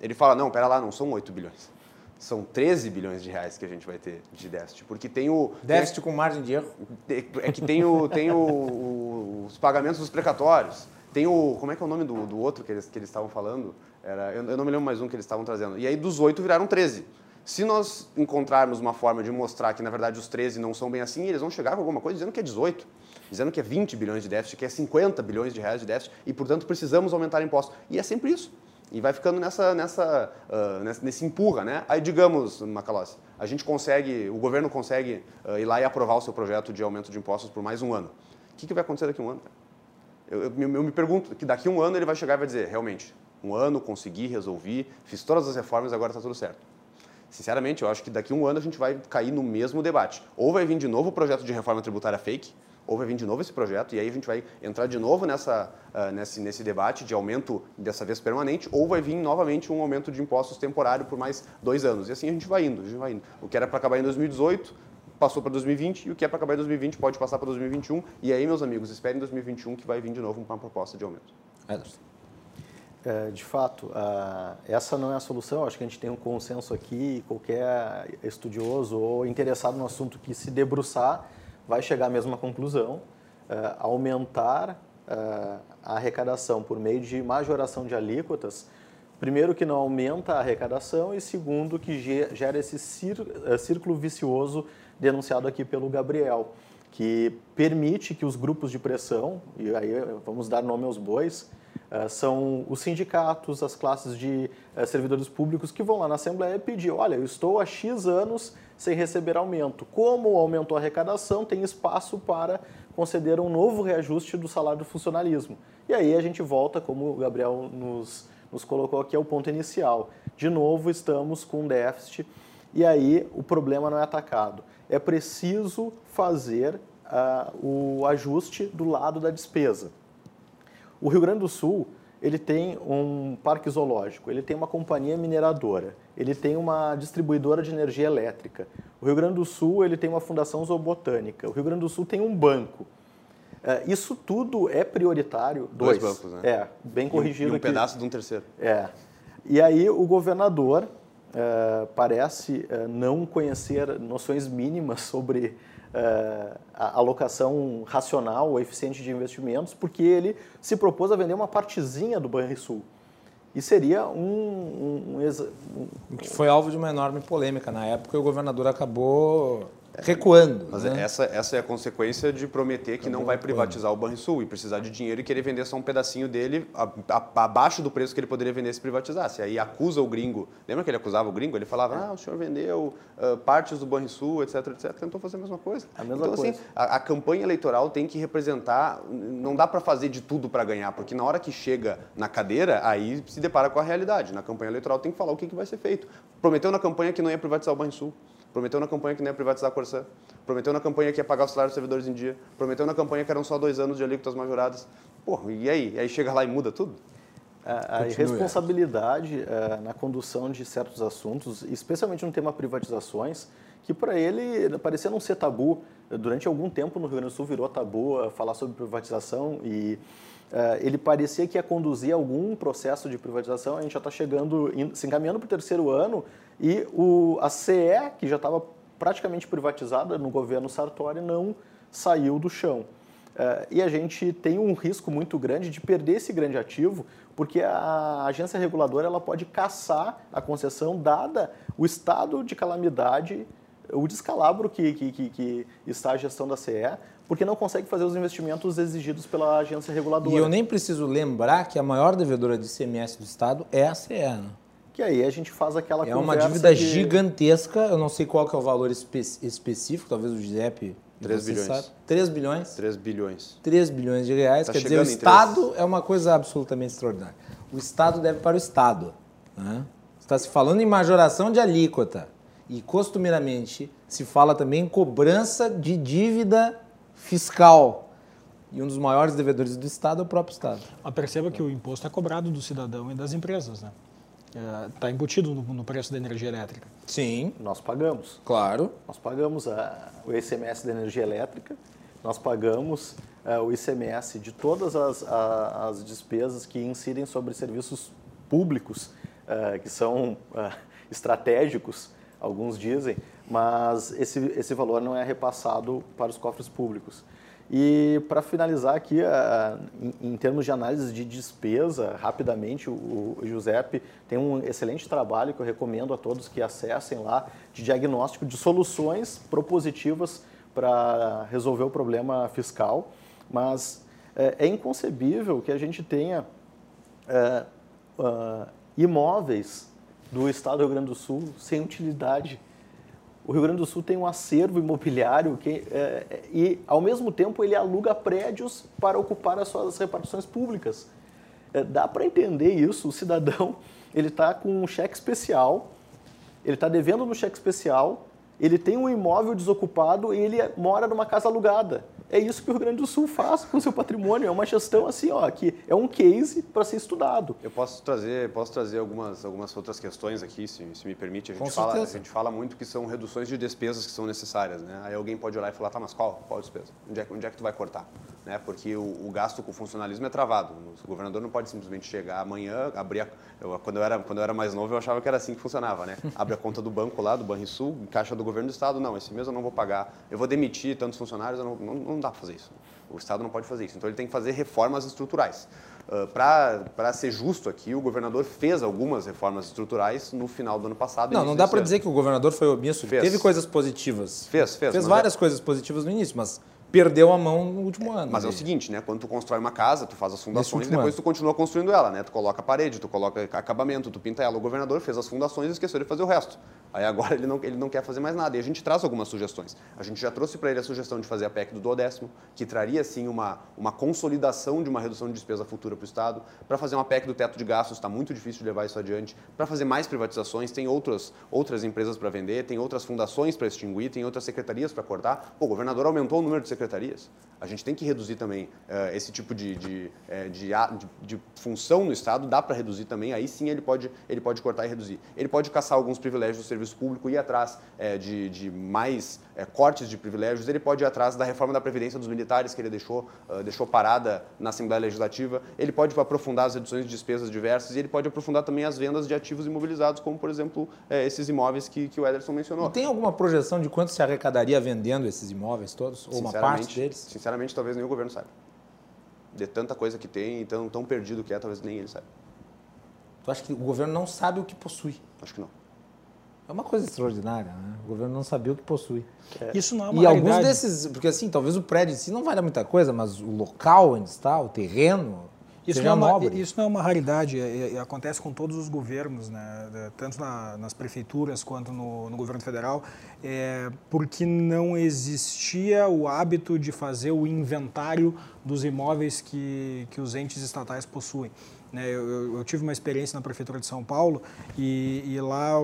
Ele fala, não, pera lá, não são 8 bilhões. São 13 bilhões de reais que a gente vai ter de déficit. Porque tem o. Déficit tem, com margem de erro? É que tem, o, tem o, o, os pagamentos dos precatórios. Tem o. Como é que é o nome do, do outro que eles que eles estavam falando? Era, eu, eu não me lembro mais um que eles estavam trazendo. E aí dos 8 viraram 13. Se nós encontrarmos uma forma de mostrar que, na verdade, os 13 não são bem assim, eles vão chegar com alguma coisa dizendo que é 18, dizendo que é 20 bilhões de déficit, que é 50 bilhões de reais de déficit, e, portanto, precisamos aumentar impostos. E é sempre isso. E vai ficando nessa, nessa, uh, nesse empurra, né? Aí, digamos, Macalossi, a gente consegue, o governo consegue uh, ir lá e aprovar o seu projeto de aumento de impostos por mais um ano. O que, que vai acontecer daqui a um ano? Eu, eu, eu, me pergunto que daqui a um ano ele vai chegar e vai dizer, realmente, um ano, consegui, resolvi, fiz todas as reformas, agora está tudo certo. Sinceramente, eu acho que daqui a um ano a gente vai cair no mesmo debate. Ou vai vir de novo o projeto de reforma tributária fake, ou vai vir de novo esse projeto, e aí a gente vai entrar de novo nessa, uh, nesse, nesse debate de aumento, dessa vez permanente, ou vai vir novamente um aumento de impostos temporário por mais dois anos. E assim a gente vai indo, a gente vai indo. O que era para acabar em 2018, passou para 2020, e o que é para acabar em 2020 pode passar para 2021. E aí, meus amigos, esperem em 2021 que vai vir de novo uma proposta de aumento. Ederson. É, de fato, essa não é a solução. Acho que a gente tem um consenso aqui. Qualquer estudioso ou interessado no assunto que se debruçar vai chegar à mesma conclusão. É, aumentar é, a arrecadação por meio de majoração de alíquotas, primeiro que não aumenta a arrecadação e segundo que gera esse círculo vicioso denunciado aqui pelo Gabriel, que permite que os grupos de pressão, e aí vamos dar nome aos bois, eh, são os sindicatos, as classes de eh, servidores públicos que vão lá na Assembleia pedir: olha, eu estou há X anos sem receber aumento. Como aumentou a arrecadação, tem espaço para conceder um novo reajuste do salário do funcionalismo. E aí a gente volta, como o Gabriel nos, nos colocou aqui, ao ponto inicial. De novo, estamos com déficit e aí o problema não é atacado. É preciso fazer uh, o ajuste do lado da despesa. O Rio Grande do Sul ele tem um parque zoológico, ele tem uma companhia mineradora, ele tem uma distribuidora de energia elétrica. O Rio Grande do Sul ele tem uma fundação zoobotânica. O Rio Grande do Sul tem um banco. É, isso tudo é prioritário. Dois, dois bancos, né? É, bem corrigido. E um, aqui. pedaço de um terceiro. É. E aí o governador é, parece é, não conhecer noções mínimas [laughs] sobre uh, a alocação racional ou eficiente de investimentos, porque ele se propôs a vender uma partezinha do Banrisul. E seria um, um, um, um... Que foi alvo de uma enorme polêmica na época e o governador acabou recuando. Mas né? essa, essa é a consequência de prometer que não vai privatizar o Banrisul e precisar de dinheiro e querer vender só um pedacinho dele a, a, abaixo do preço que ele poderia vender se privatizasse. Aí acusa o gringo. Lembra que ele acusava o gringo? Ele falava, ah, o senhor vendeu uh, partes do Banrisul, etc, etc. Tentou fazer a mesma coisa. A mesma então, coisa. assim, a, a campanha eleitoral tem que representar, não dá para fazer de tudo para ganhar, porque na hora que chega na cadeira, aí se depara com a realidade. Na campanha eleitoral tem que falar o que, que vai ser feito. Prometeu na campanha que não ia privatizar o Banrisul. Prometeu na campanha que não ia privatizar a Corsã. Prometeu na campanha que ia pagar os salários dos servidores em dia. Prometeu na campanha que eram só dois anos de alíquotas majoradas. Pô, e aí? E aí chega lá e muda tudo? A, a irresponsabilidade uh, na condução de certos assuntos, especialmente no tema privatizações, que para ele parecia não ser tabu. Durante algum tempo no Rio Grande do Sul virou tabu uh, falar sobre privatização e ele parecia que ia conduzir algum processo de privatização. A gente já está chegando, se encaminhando para o terceiro ano e o, a CE, que já estava praticamente privatizada no governo Sartori, não saiu do chão. Uh, e a gente tem um risco muito grande de perder esse grande ativo, porque a agência reguladora ela pode caçar a concessão dada o estado de calamidade, o descalabro que, que, que, que está a gestão da CE, porque não consegue fazer os investimentos exigidos pela agência reguladora. E eu nem preciso lembrar que a maior devedora de ICMS do Estado é a CE. Né? que aí a gente faz aquela É uma dívida que... gigantesca, eu não sei qual que é o valor espe específico, talvez o Giuseppe 3 bilhões. Sabe. 3 bilhões? 3 bilhões. 3 bilhões de reais. Tá Quer dizer, o Estado 3. é uma coisa absolutamente extraordinária. O Estado deve para o Estado. Né? Está se falando em majoração de alíquota. E costumeiramente se fala também em cobrança de dívida fiscal. E um dos maiores devedores do Estado é o próprio Estado. Mas perceba que o imposto é cobrado do cidadão e das empresas, né? Está é, embutido no, no, preço da energia elétrica. Sim. Nós pagamos. Claro. Nós pagamos a, o ICMS da energia elétrica, nós pagamos é, o ICMS de todas as, a, as despesas que incidem sobre serviços públicos, que são estratégicos, alguns dizem, mas esse, esse valor não é repassado para os cofres públicos. E para finalizar aqui, em, termos de análise de despesa, rapidamente, o, Giuseppe tem um excelente trabalho que eu recomendo a todos que acessem lá, de diagnóstico de soluções propositivas para resolver o problema fiscal. Mas é, é inconcebível que a gente tenha é, uh, imóveis do estado do Rio Grande do Sul sem utilidade o Rio Grande do Sul tem um acervo imobiliário que, é, e, ao mesmo tempo, ele aluga prédios para ocupar as suas repartições públicas. É, dá para entender isso, o cidadão ele está com um cheque especial, ele está devendo no cheque especial, ele tem um imóvel desocupado e ele mora numa casa alugada. É isso que o Rio Grande do Sul faz com o seu patrimônio. É uma gestão assim, ó, que é um case para ser estudado. Eu posso trazer, posso trazer algumas, algumas outras questões aqui, se, se me permite. A gente, fala, a gente fala muito que são reduções de despesas que são necessárias. Né? Aí alguém pode olhar e falar, tá, mas qual? Qual despesa? Onde é, onde é que tu vai cortar? Né? Porque o, o, gasto com funcionalismo é travado. O governador não pode simplesmente chegar amanhã, abrir a, eu, quando, eu era, quando eu era mais novo, eu achava que era assim que funcionava. Né? [laughs] Abre a conta do banco lá, do Banrisul, caixa do governo do estado. Não, esse mês eu não vou pagar. Eu vou demitir tantos funcionários, não, não, não dá para fazer isso. O Estado não pode fazer isso. Então ele tem que fazer reformas estruturais. Uh, Para ser justo aqui, o governador fez algumas reformas estruturais no final do ano passado. Não, não dá para dizer que o governador foi omisso. Fez. Teve coisas positivas. Fez, fez. Fez várias é... coisas positivas no início, mas perdeu a mão no último ano. Mas é o seguinte, né? Quando tu constrói uma casa, tu faz as fundações e depois ano. tu continua construindo ela, né? Tu coloca a parede, tu coloca acabamento, tu pinta ela. O governador fez as fundações e esqueceu de fazer o resto. Aí agora [laughs] ele não, ele não quer fazer mais nada. E a gente traz algumas sugestões. A gente já trouxe para ele a sugestão de fazer a PEC do duodécimo, que traria, sim, uma, uma consolidação de uma redução de despesa futura para o Estado. Para fazer uma PEC do teto de gastos, está muito difícil de levar isso adiante. Para fazer mais privatizações, tem outras, outras empresas para vender, tem outras fundações para extinguir, tem outras secretarias para cortar. Pô, o governador aumentou o número de secretarias. A gente tem que reduzir também uh, esse tipo de, de, uh, de, de, de, função no Estado, dá para reduzir também, aí sim ele pode, ele pode cortar e reduzir. Ele pode caçar alguns privilégios do serviço público, ir atrás uh, de, de mais cortes de privilégios, ele pode ir atrás da reforma da Previdência dos militares que ele deixou, deixou parada na Assembleia Legislativa, ele pode aprofundar as reduções de despesas diversas e ele pode aprofundar também as vendas de ativos imobilizados, como, por exemplo, esses imóveis que, que o Ederson mencionou. E tem alguma projeção de quanto se arrecadaria vendendo esses imóveis todos, ou uma parte deles? Sinceramente, talvez nem o governo saiba. De tanta coisa que tem, então tão perdido que é, talvez nem ele saiba. Tu acha que o governo não sabe o que possui? Acho que não. É uma coisa extraordinária, né? O governo não sabia o que possui. É. Isso não é uma E realidade. alguns desses, porque assim, talvez o prédio em si não valha muita coisa, mas o local onde está, o terreno, isso não, é uma, isso não é uma raridade, é, é, acontece com todos os governos, né? tanto na, nas prefeituras quanto no, no governo federal, é, porque não existia o hábito de fazer o inventário dos imóveis que, que os entes estatais possuem. Né? Eu, eu, eu, tive uma experiência na prefeitura de São Paulo e, e lá,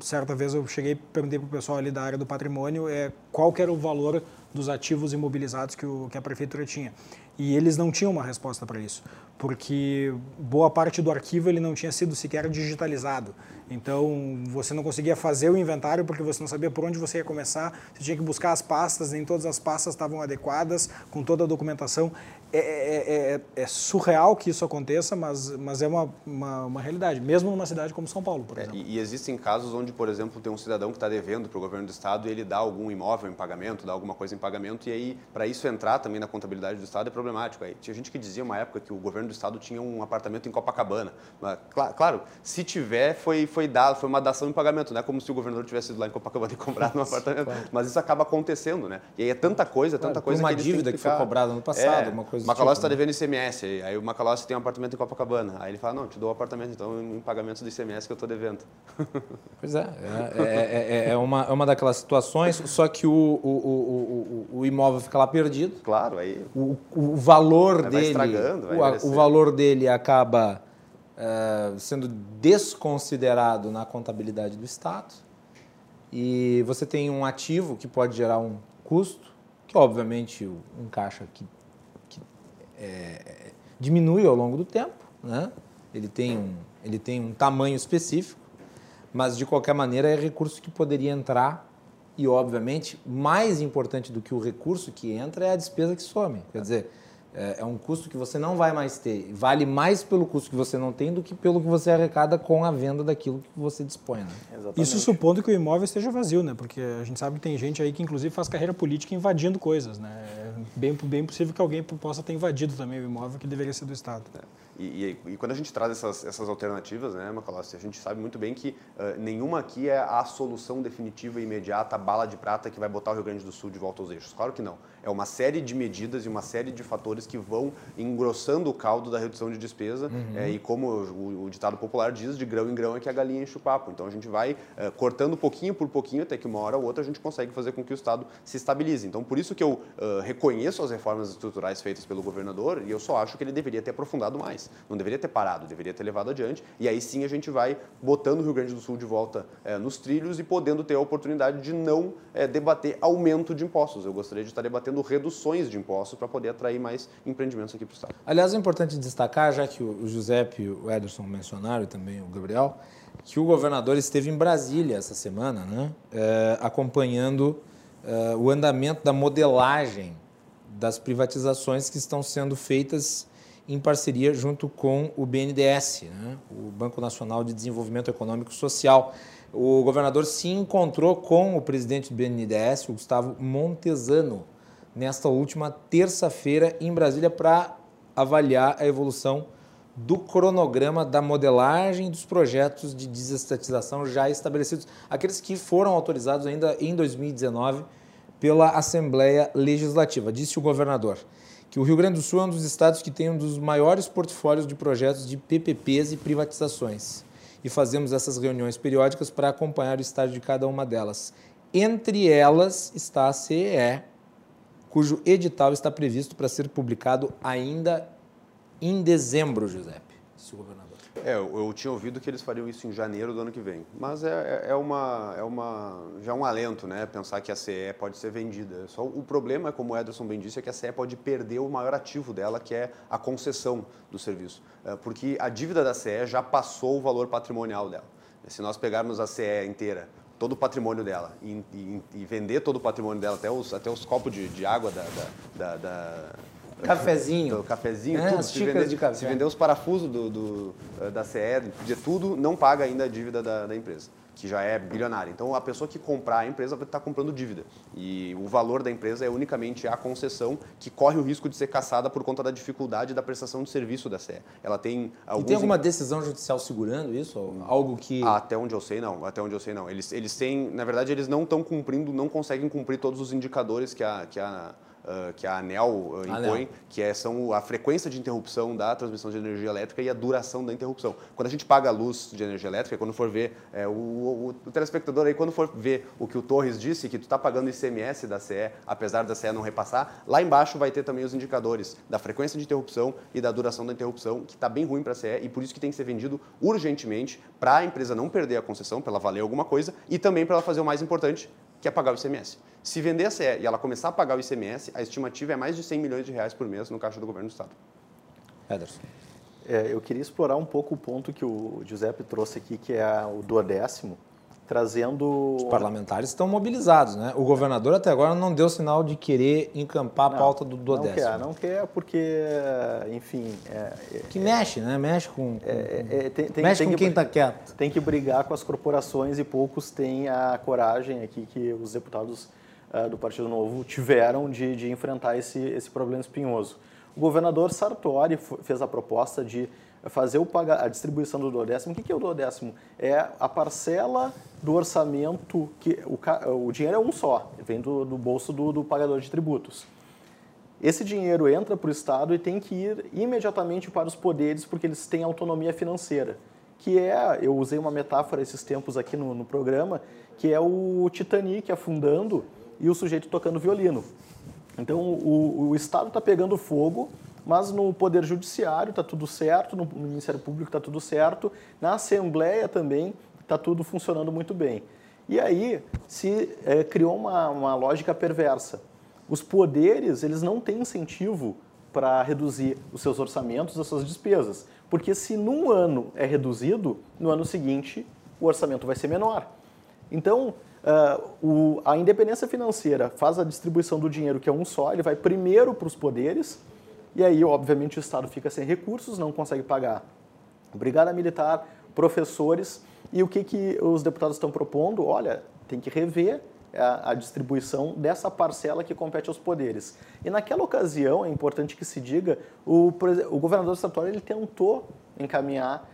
certa vez, eu cheguei e perguntei para o pessoal ali da área do patrimônio é, qual era o valor dos ativos imobilizados que, o, que a prefeitura tinha. E eles não tinham uma resposta para isso, porque boa parte do arquivo ele não tinha sido sequer digitalizado. Então, você não conseguia fazer o inventário porque você não sabia por onde você ia começar. Você tinha que buscar as pastas, nem todas as pastas estavam adequadas, com toda a documentação. É, é, é, é surreal que isso aconteça, mas, mas é uma, uma, uma, realidade, mesmo numa cidade como São Paulo, por é, exemplo. E, e, existem casos onde, por exemplo, tem um cidadão que está devendo para o governo do estado e ele dá algum imóvel em pagamento, dá alguma coisa em pagamento, e aí, para isso entrar também na contabilidade do estado, é problemático. Aí, tinha gente que dizia uma época que o governo do estado tinha um apartamento em Copacabana. Mas, claro, se tiver, foi, foi dado, foi uma dação em pagamento, não é como se o governador tivesse ido lá em Copacabana e comprado um apartamento. Claro. Mas isso acaba acontecendo, né? E aí é tanta coisa, tanta claro, coisa uma que dívida que, que, foi cobrada no passado, é, uma coisa Macalossi está tipo, né? devendo ICMS, aí o Macalossi tem um apartamento em Copacabana. Aí ele fala, não, te dou o um apartamento então em pagamentos do ICMS que eu estou devendo. [laughs] Pois é, é, é, é, uma, é uma daquelas situações, só que o, o, o, o, o imóvel fica lá perdido. Claro, aí... O, o valor vai dele... estragando, vai o, o valor dele acaba uh, sendo desconsiderado na contabilidade do Estado. E você tem um ativo que pode gerar um custo, que obviamente um caixa que é, diminui ao longo do tempo, né? ele, tem um, ele tem um tamanho específico, mas de qualquer maneira é recurso que poderia entrar e, obviamente, mais importante do que o recurso que entra é a despesa que some. Quer dizer, é, é um custo que você não vai mais ter. Vale mais pelo custo que você não tem do que pelo que você arrecada com a venda daquilo que você dispõe. Né? Isso supondo que o imóvel esteja vazio, né? Porque a gente sabe que tem gente aí que inclusive faz carreira política invadindo coisas, né? É bem, bem possível que alguém possa ter invadido também o imóvel que deveria ser do Estado. É. E, e, e, quando a gente traz essas, essas alternativas, né, Macalossi, a gente sabe muito bem que uh, nenhuma aqui é a solução definitiva e imediata, a bala de prata que vai botar o Rio Grande do Sul de volta aos eixos. Claro que não. É uma série de medidas e uma série de fatores que vão engrossando o caldo da redução de despesa. Uhum. É, e como o, o, ditado popular diz, de grão em grão é que a galinha enche o papo. Então a gente vai uh, cortando pouquinho por pouquinho até que uma hora ou outra a gente consegue fazer com que o Estado se estabilize. Então por isso que eu uh, reconheço as reformas estruturais feitas pelo governador e eu só acho que ele deveria ter aprofundado mais. mais. Não deveria ter parado, deveria ter levado adiante. E aí sim a gente vai botando o Rio Grande do Sul de volta é, nos trilhos e podendo ter a oportunidade de não é, debater aumento de impostos. Eu gostaria de estar debatendo reduções de impostos para poder atrair mais empreendimentos aqui para o Estado. Aliás, é importante destacar, já que o Giuseppe o Ederson mencionaram e também o Gabriel, que o governador esteve em Brasília essa semana, né, é, acompanhando é, o andamento da modelagem das privatizações que estão sendo feitas em parceria junto com o BNDES, né, o Banco Nacional de Desenvolvimento Econômico e Social. O governador se encontrou com o presidente do BNDES, o Gustavo Montesano, nesta última terça-feira em Brasília para avaliar a evolução do cronograma da modelagem dos projetos de desestatização já estabelecidos, aqueles que foram autorizados ainda em 2019 pela Assembleia Legislativa. Disse o governador que o Rio Grande do Sul é um dos estados que tem um dos maiores portfólios de projetos de PPPs e privatizações. E fazemos essas reuniões periódicas para acompanhar o estágio de cada uma delas. Entre elas está a CEE, cujo edital está previsto para ser publicado ainda em dezembro, Giuseppe, disse o governador. É, eu, eu, tinha ouvido que eles fariam isso em janeiro do ano que vem. Mas é, é, é uma, é uma, já é um alento, né? Pensar que a CE pode ser vendida. Só o problema, como o Ederson bem disse, é que a CE pode perder o maior ativo dela, que é a concessão do serviço. É, porque a dívida da CE já passou o valor patrimonial dela. Se nós pegarmos a CE inteira, todo o patrimônio dela e, e, e, vender todo o patrimônio dela, até os, até os copos de, de água da, da, da Cafezinho. Cafezinho, é, tudo. As xícaras vender, de café. Se vender os parafusos do, do, eh, da CE, de tudo, não paga ainda a dívida da, da empresa que já é bilionária. Então, a pessoa que comprar a empresa vai estar comprando dívida. E o valor da empresa é unicamente a concessão que corre o risco de ser caçada por conta da dificuldade da prestação de serviço da CE. Ela tem alguns... E tem alguma decisão judicial segurando isso? Algo que... Até onde eu sei, não. Até onde eu sei, não. Eles, eles têm... Na verdade, eles não estão cumprindo, não conseguem cumprir todos os indicadores que a, que a que a ANEL impõe, que é, são a frequência de interrupção da transmissão de energia elétrica e a duração da interrupção. Quando a gente paga a luz de energia elétrica, quando for ver, é, o, o, o, telespectador aí, quando for ver o que o Torres disse, que tu está pagando ICMS da CE, apesar da CE não repassar, lá embaixo vai ter também os indicadores da frequência de interrupção e da duração da interrupção, que está bem ruim para a CE e por isso que tem que ser vendido urgentemente para a empresa não perder a concessão, para ela valer alguma coisa e também para ela fazer o mais importante, que é pagar o ICMS. Se vender a CE e ela começar a pagar o ICMS, a estimativa é mais de 100 milhões de reais por mês no caixa do governo do Estado. Ederson. É, eu queria explorar um pouco o ponto que o Giuseppe trouxe aqui, que é o duodécimo, trazendo... Os parlamentares estão mobilizados, né? O governador até agora não deu sinal de querer encampar a pauta do duodécimo. Não quer, não quer porque, enfim... É, que mexe, né? Mexe com... com é, tem, tem, mexe tem com que, quem está quieto. Tem que brigar com as corporações e poucos têm a coragem aqui que os deputados uh, do Partido Novo tiveram de, de enfrentar esse, esse problema espinhoso. O governador Sartori fez a proposta de fazer o a distribuição do duodécimo. O que é o duodécimo? É a parcela do orçamento, que o, o dinheiro é um só, vem do, do bolso do, do pagador de tributos. Esse dinheiro entra para o Estado e tem que ir imediatamente para os poderes, porque eles têm autonomia financeira. Que é, eu usei uma metáfora esses tempos aqui no, no programa, que é o Titanic afundando e o sujeito tocando violino. Então, o, o Estado está pegando fogo, mas no Poder Judiciário está tudo certo, no Ministério Público está tudo certo, na Assembleia também está tudo funcionando muito bem. E aí se é, criou uma, uma lógica perversa. Os poderes eles não têm incentivo para reduzir os seus orçamentos, as suas despesas, porque se num ano é reduzido, no ano seguinte o orçamento vai ser menor. Então, Uh, o, a independência financeira faz a distribuição do dinheiro, que é um só, ele vai primeiro para os poderes, e aí, obviamente, o Estado fica sem recursos, não consegue pagar brigada militar, professores, e o que, que os deputados estão propondo? Olha, tem que rever a, a, distribuição dessa parcela que compete aos poderes. E naquela ocasião, é importante que se diga, o, o governador Sartori ele tentou encaminhar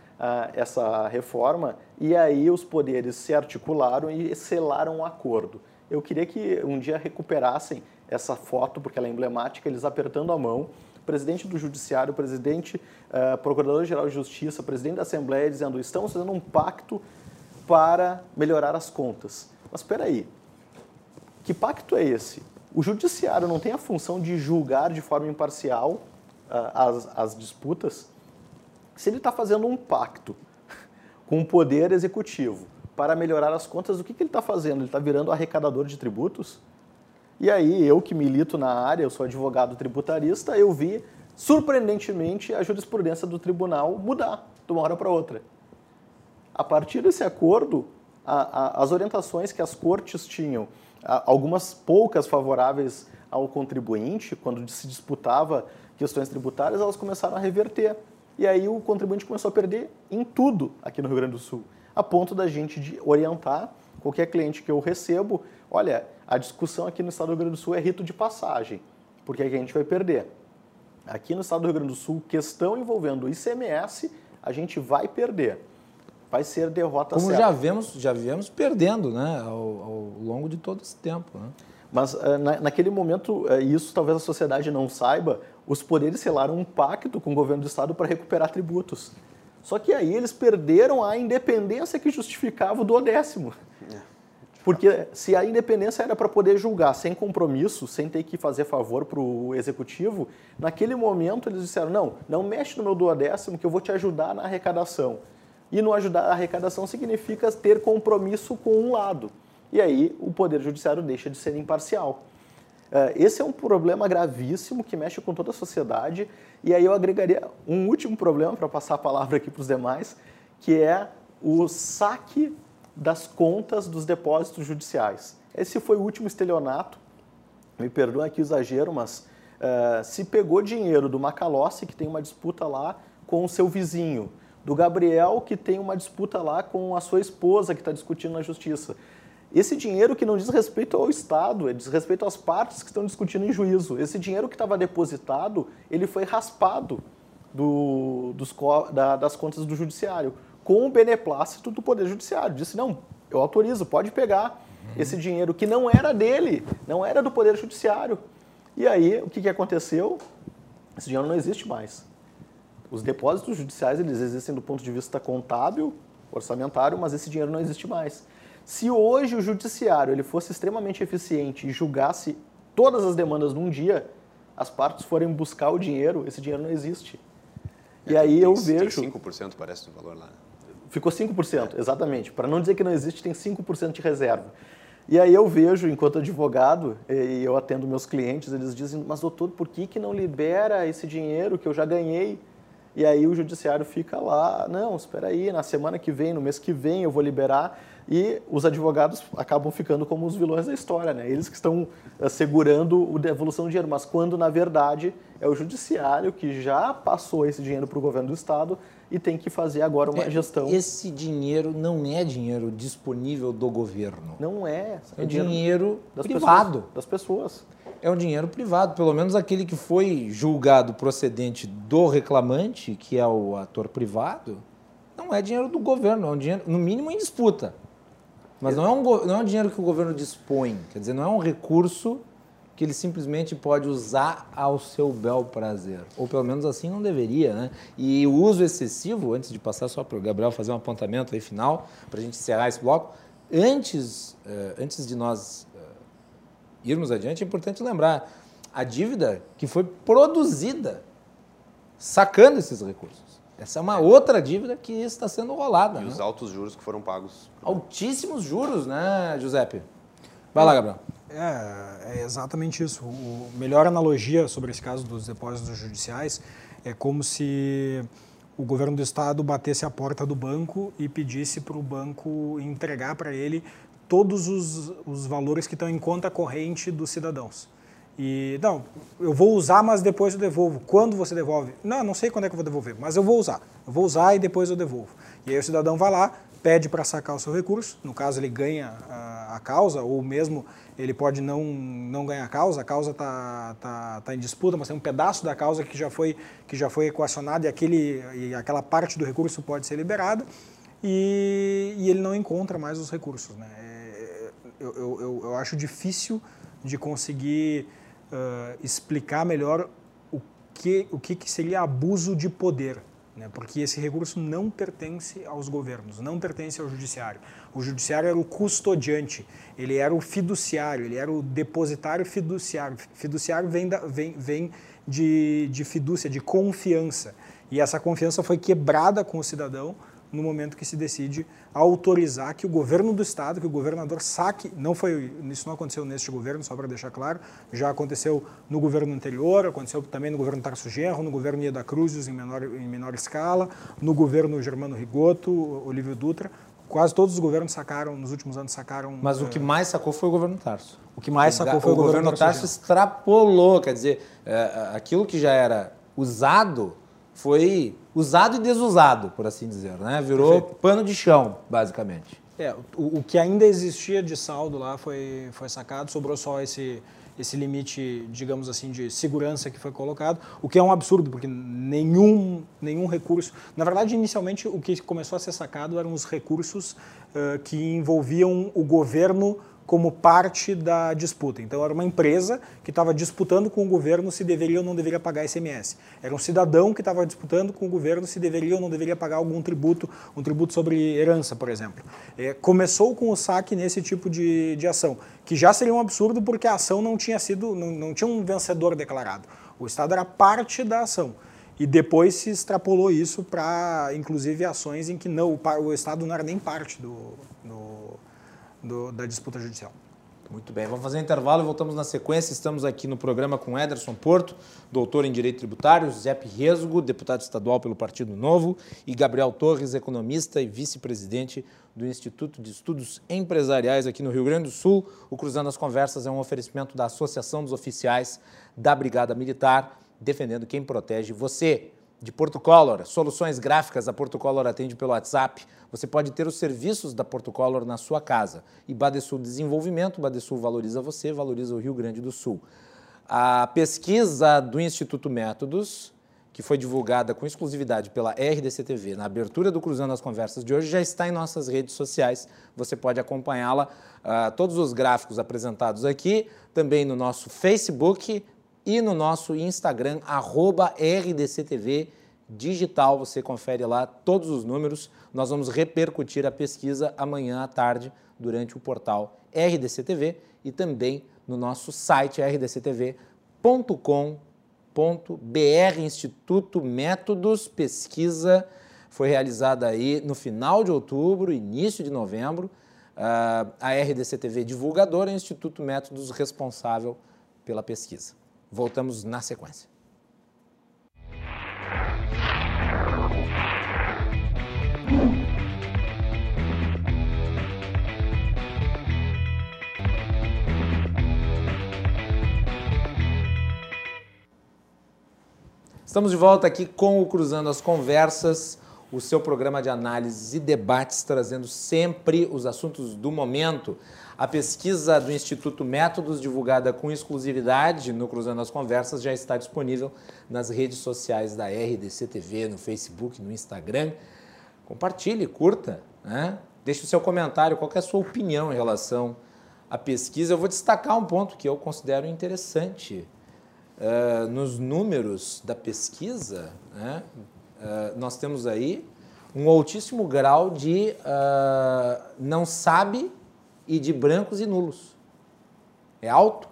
essa reforma e aí os poderes se articularam e selaram um acordo. Eu queria que um dia recuperassem essa foto, porque ela é emblemática, eles apertando a mão, presidente do Judiciário, presidente, uh, Procurador-Geral de Justiça, presidente da Assembleia, dizendo estamos fazendo um pacto para melhorar as contas. Mas espera aí, que pacto é esse? O Judiciário não tem a função de julgar de forma imparcial uh, as, as disputas? Se ele está fazendo um pacto com o poder executivo para melhorar as contas, o que, que ele está fazendo? Ele está virando arrecadador de tributos? E aí, eu que milito na área, eu sou advogado tributarista, eu vi, surpreendentemente, a jurisprudência do tribunal mudar de uma hora para outra. A partir desse acordo, a, a, as orientações que as cortes tinham, a, algumas poucas favoráveis ao contribuinte, quando se disputava questões tributárias, elas começaram a reverter. E aí o contribuinte começou a perder em tudo aqui no Rio Grande do Sul, a ponto da gente de orientar qualquer cliente que eu recebo, olha, a discussão aqui no estado do Rio Grande do Sul é rito de passagem, porque aqui a gente vai perder. Aqui no estado do Rio Grande do Sul, questão envolvendo o ICMS, a gente vai perder. Vai ser derrota Como certa. já vemos, já viemos perdendo, né, ao, ao longo de todo esse tempo, né? Mas uh, na, naquele momento, uh, isso talvez a sociedade não saiba, os poderes selaram um pacto com o governo do estado para recuperar tributos. Só que aí eles perderam a independência que justificava o do décimo. Porque se a independência era para poder julgar sem compromisso, sem ter que fazer favor para o executivo, naquele momento eles disseram: não, não mexe no meu duodécimo que eu vou te ajudar na arrecadação. E não ajudar a arrecadação significa ter compromisso com um lado. E aí o Poder Judiciário deixa de ser imparcial. Eh, esse é um problema gravíssimo que mexe com toda a sociedade. E aí eu agregaria um último problema para passar a palavra aqui para os demais, que é o saque das contas dos depósitos judiciais. Esse foi o último estelionato, me perdoem aqui o exagero, mas uh, se pegou dinheiro do Macalossi, que tem uma disputa lá com o seu vizinho, do Gabriel, que tem uma disputa lá com a sua esposa, que está discutindo na justiça. Esse dinheiro que não diz respeito ao Estado, é diz respeito às partes que estão discutindo em juízo. Esse dinheiro que estava depositado, ele foi raspado do, dos, da, das contas do judiciário com o beneplácito do Poder Judiciário. Disse: não, eu autorizo, pode pegar esse dinheiro que não era dele, não era do Poder Judiciário. E aí, o que, que aconteceu? Esse dinheiro não existe mais. Os depósitos judiciais eles existem do ponto de vista contábil, orçamentário, mas esse dinheiro não existe mais. Se hoje o judiciário ele fosse extremamente eficiente e julgasse todas as demandas num dia, as partes forem buscar o dinheiro, esse dinheiro não existe. É, e aí tem, eu tem vejo. 5% parece do valor lá. Ficou 5%, exatamente. Para não dizer que não existe, tem 5% de reserva. E aí eu vejo, enquanto advogado, e eu atendo meus clientes, eles dizem, mas doutor, por que, que não libera esse dinheiro que eu já ganhei? E aí o judiciário fica lá, não, espera aí, na semana que vem, no mês que vem eu vou liberar. E os advogados acabam ficando como os vilões da história, né? Eles que estão eh, segurando a devolução do dinheiro, mas quando na verdade é o judiciário que já passou esse dinheiro para o governo do estado e tem que fazer agora uma é, gestão. Esse dinheiro não é dinheiro disponível do governo. Não é. É, é dinheiro, dinheiro das privado. Pessoas, das pessoas. É um dinheiro privado, pelo menos aquele que foi julgado procedente do reclamante, que é o ator privado, não é dinheiro do governo, é um dinheiro, no mínimo, em disputa. Mas não é, um, não é um dinheiro que o governo dispõe, quer dizer, não é um recurso que ele simplesmente pode usar ao seu bel prazer. Ou pelo menos assim não deveria, né? E o uso excessivo, antes de passar só para o Gabriel fazer um apontamento aí final, para a gente encerrar esse bloco, antes, uh, antes de nós uh, irmos adiante, é importante lembrar a dívida que foi produzida sacando esses recursos. Essa é uma outra dívida que está sendo rolada. E né? os altos juros que foram pagos. Altíssimos juros, né, Giuseppe? Vai lá, Gabriel. É, é exatamente isso. O melhor analogia sobre esse caso dos depósitos judiciais é como se o governo do estado batesse a porta do banco e pedisse para o banco entregar para ele todos os, os valores que estão em conta corrente dos cidadãos. E, não, eu vou usar, mas depois eu devolvo. Quando você devolve? Não, não sei quando é que eu vou devolver, mas eu vou usar. Eu vou usar e depois eu devolvo. E aí o cidadão vai lá, pede para sacar o seu recurso, no caso ele ganha a, a, causa, ou mesmo ele pode não, não ganhar a causa, a causa está tá, tá em disputa, mas tem um pedaço da causa que já foi, que já foi equacionado e, aquele, e aquela parte do recurso pode ser liberada, e, e ele não encontra mais os recursos. Né? É, eu, eu, eu acho difícil de conseguir uh, explicar melhor o que, o que seria abuso de poder né? porque esse recurso não pertence aos governos, não pertence ao judiciário. O judiciário era o custodiante, ele era o fiduciário, ele era o depositário fiduciário. Fiduciário vem, da, vem, vem de, de fidúcia, de confiança. E essa confiança foi quebrada com o cidadão no momento que se decide autorizar que o governo do estado, que o governador saque, não foi, isso não aconteceu neste governo, só para deixar claro, já aconteceu no governo anterior, aconteceu também no governo Tarso Genro, no governo Ieda Cruzes em menor, em menor escala, no governo Germano Rigoto, Olívio Dutra, quase todos os governos sacaram, nos últimos anos sacaram... Mas o que mais sacou foi o governo Tarso. O que mais sacou foi o, o governo, governo Tarso extrapolou, quer dizer, é, aquilo que já era usado foi usado e desusado, por assim dizer, né? Virou Perfeito. pano de chão, basicamente. É, o, o, que ainda existia de saldo lá foi, foi sacado, sobrou só esse, esse limite, digamos assim, de segurança que foi colocado, o que é um absurdo, porque nenhum, nenhum recurso. Na verdade, inicialmente, o que começou a ser sacado eram os recursos uh, que envolviam o governo como parte da disputa. Então, era uma empresa que estava disputando com o governo se deveria ou não deveria pagar ICMS. Era um cidadão que estava disputando com o governo se deveria ou não deveria pagar algum tributo, um tributo sobre herança, por exemplo. É, começou com o saque nesse tipo de, de ação, que já seria um absurdo porque a ação não tinha sido, não, não tinha um vencedor declarado. O Estado era parte da ação. E depois se extrapolou isso para, inclusive, ações em que não, o, o Estado não era nem parte do, do do, da disputa judicial. Muito bem, vamos fazer um intervalo e voltamos na sequência. Estamos aqui no programa com Ederson Porto, doutor em Direito Tributário, Zé Resgo, deputado estadual pelo Partido Novo, e Gabriel Torres, economista e vice-presidente do Instituto de Estudos Empresariais aqui no Rio Grande do Sul. O Cruzando as Conversas é um oferecimento da Associação dos Oficiais da Brigada Militar, defendendo quem protege você de Porto Color, soluções gráficas, a Porto Color atende pelo WhatsApp. Você pode ter os serviços da Porto Color na sua casa. E Badesul Desenvolvimento, Badesul valoriza você, valoriza o Rio Grande do Sul. A pesquisa do Instituto Métodos, que foi divulgada com exclusividade pela RDC TV na abertura do Cruzando as Conversas de hoje, já está em nossas redes sociais. Você pode acompanhá-la, uh, todos os gráficos apresentados aqui, também no nosso Facebook, e no nosso Instagram, RDCTV Digital. Você confere lá todos os números. Nós vamos repercutir a pesquisa amanhã à tarde durante o portal RDCTV e também no nosso site rdctv.com.br. Instituto Métodos Pesquisa foi realizada aí no final de outubro, início de novembro. Uh, a RDCTV divulgadora e o Instituto Métodos responsável pela pesquisa. Voltamos na sequência. Estamos de volta aqui com o Cruzando as Conversas, o seu programa de análises e debates, trazendo sempre os assuntos do momento. A pesquisa do Instituto Métodos, divulgada com exclusividade no Cruzando as Conversas, já está disponível nas redes sociais da RDC TV, no Facebook, no Instagram. Compartilhe, curta, né? deixe o seu comentário, qual é a sua opinião em relação à pesquisa. Eu vou destacar um ponto que eu considero interessante. Uh, nos números da pesquisa, né? uh, nós temos aí um altíssimo grau de uh, não sabe e de brancos e nulos. É alto.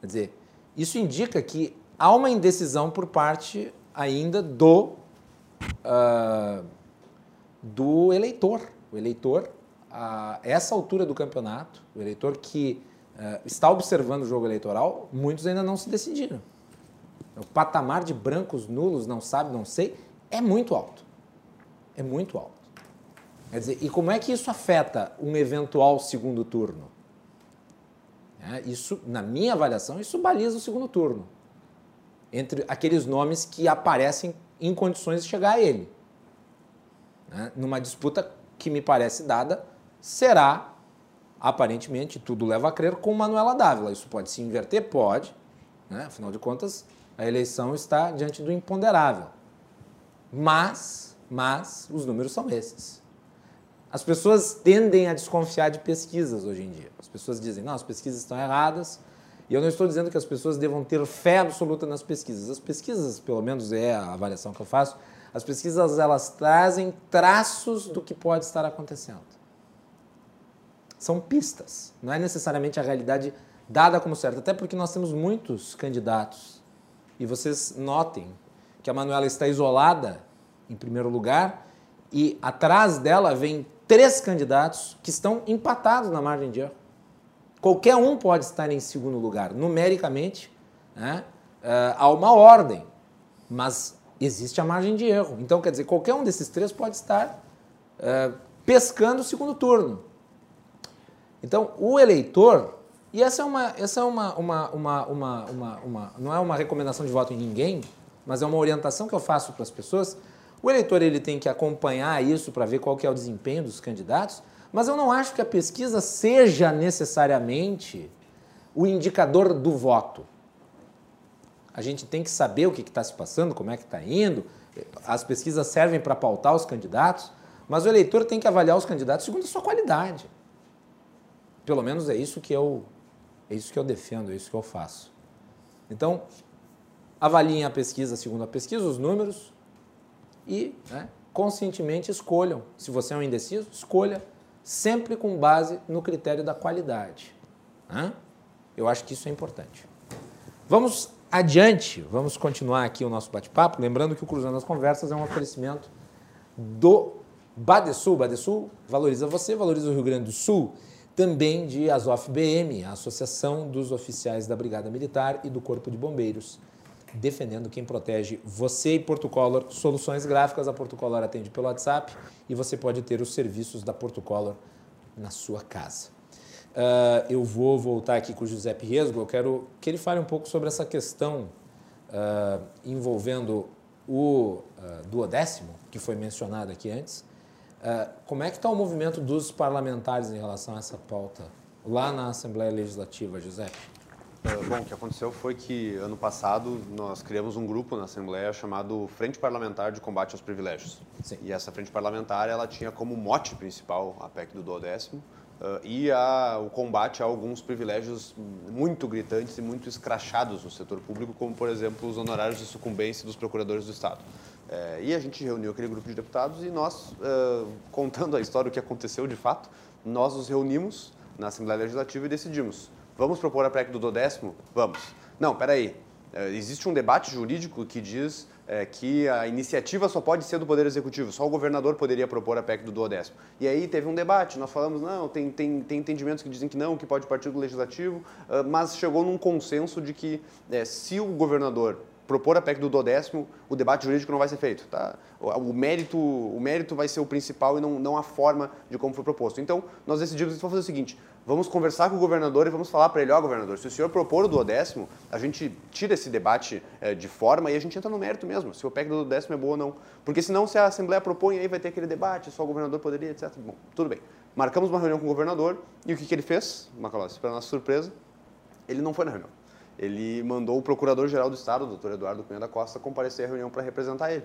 Quer dizer, isso indica que há uma indecisão por parte ainda do, uh, do eleitor. O eleitor, a essa altura do campeonato, o eleitor que uh, está observando o jogo eleitoral, muitos ainda não se decidiram. O patamar de brancos, nulos, não sabe, não sei, é muito alto. É muito alto. Quer dizer, e como é que isso afeta um eventual segundo turno? É, isso, na minha avaliação, isso baliza o segundo turno. Entre aqueles nomes que aparecem em condições de chegar a ele. Né? Numa disputa que me parece dada, será, aparentemente, tudo leva a crer, com Manuela Dávila. Isso pode se inverter? Pode. Né? Afinal de contas, a eleição está diante do imponderável. Mas, mas, os números são esses. As pessoas tendem a desconfiar de pesquisas hoje em dia. As pessoas dizem, não, as pesquisas estão erradas. E eu não estou dizendo que as pessoas devam ter fé absoluta nas pesquisas. As pesquisas, pelo menos é a avaliação que eu faço, as pesquisas elas trazem traços do que pode estar acontecendo. São pistas, não é necessariamente a realidade dada como certa, até porque nós temos muitos candidatos. E vocês notem que a Manuela está isolada em primeiro lugar e atrás dela vem três candidatos que estão empatados na margem de erro. Qualquer um pode estar em segundo lugar. Numericamente, né, uh, há uma ordem, mas existe a margem de erro. Então, quer dizer, qualquer um desses três pode estar uh, pescando o segundo turno. Então, o eleitor, e essa é uma, essa é uma, uma, uma, uma, uma, uma não é uma recomendação de voto em ninguém, mas é uma orientação que eu faço para as pessoas. O eleitor ele tem que acompanhar isso para ver qual que é o desempenho dos candidatos, mas eu não acho que a pesquisa seja necessariamente o indicador do voto. A gente tem que saber o que está se passando, como é que está indo. As pesquisas servem para pautar os candidatos, mas o eleitor tem que avaliar os candidatos segundo a sua qualidade. Pelo menos é isso que eu, é isso que eu defendo, é isso que eu faço. Então, avaliem a pesquisa segundo a pesquisa, os números, e né, conscientemente escolham. Se você é um indeciso, escolha sempre com base no critério da qualidade. Né? Eu acho que isso é importante. Vamos adiante, vamos continuar aqui o nosso bate-papo, lembrando que o Cruzando as Conversas é um oferecimento do Badesul. Badesul valoriza você, valoriza o Rio Grande do Sul. Também de Azof BM, a Associação dos Oficiais da Brigada Militar e do Corpo de Bombeiros defendendo quem protege você e Portucolor. Soluções gráficas, a Portucolor atende pelo WhatsApp e você pode ter os serviços da Portucolor na sua casa. Uh, eu vou voltar aqui com o Giuseppe Resgo, eu quero que ele fale um pouco sobre essa questão uh, envolvendo o uh, duodécimo, que foi mencionado aqui antes. como é que está o movimento dos parlamentares em relação a essa pauta lá na Assembleia Legislativa, Giuseppe? Ah, bom, o que aconteceu foi que ano passado nós criamos um grupo na Assembleia chamado Frente Parlamentar de Combate aos Privilégios. Sim. E essa frente parlamentar ela tinha como mote principal a PEC do duodécimo uh, e a, o combate a alguns privilégios muito gritantes e muito escrachados no setor público, como por exemplo os honorários de sucumbência dos procuradores do Estado. É, e a gente reuniu aquele grupo de deputados e nós, uh, contando a história, o que aconteceu de fato, nós nos reunimos na Assembleia Legislativa e decidimos Vamos propor a PEC do dodécimo? Vamos. Não, peraí. É, existe um debate jurídico que diz é, que a iniciativa só pode ser do Poder Executivo, só o governador poderia propor a PEC do duodécimo. E aí teve um debate, nós falamos, não, tem, tem, tem entendimentos que dizem que não, que pode partir do Legislativo, uh, mas chegou num consenso de que é, se o governador propor a PEC do duodécimo, o debate jurídico não vai ser feito. Tá? O, mérito, o mérito vai ser o principal e não, não a forma de como foi proposto. Então, nós decidimos fazer o seguinte, vamos conversar com o governador e vamos falar para ele, ó, oh, governador, se o senhor propor o duodécimo, a gente tira esse debate é, de forma e a gente entra no mérito mesmo, se o PEC do duodécimo é boa ou não. Porque senão, se a Assembleia propõe, aí vai ter aquele debate, só o governador poderia, etc. Bom, tudo bem. Marcamos uma reunião com o governador e o que, que ele fez, Macalossi, para nossa surpresa, ele não foi na reunião ele mandou o Procurador-Geral do Estado, o doutor Eduardo Cunha da Costa, comparecer à reunião para representar ele.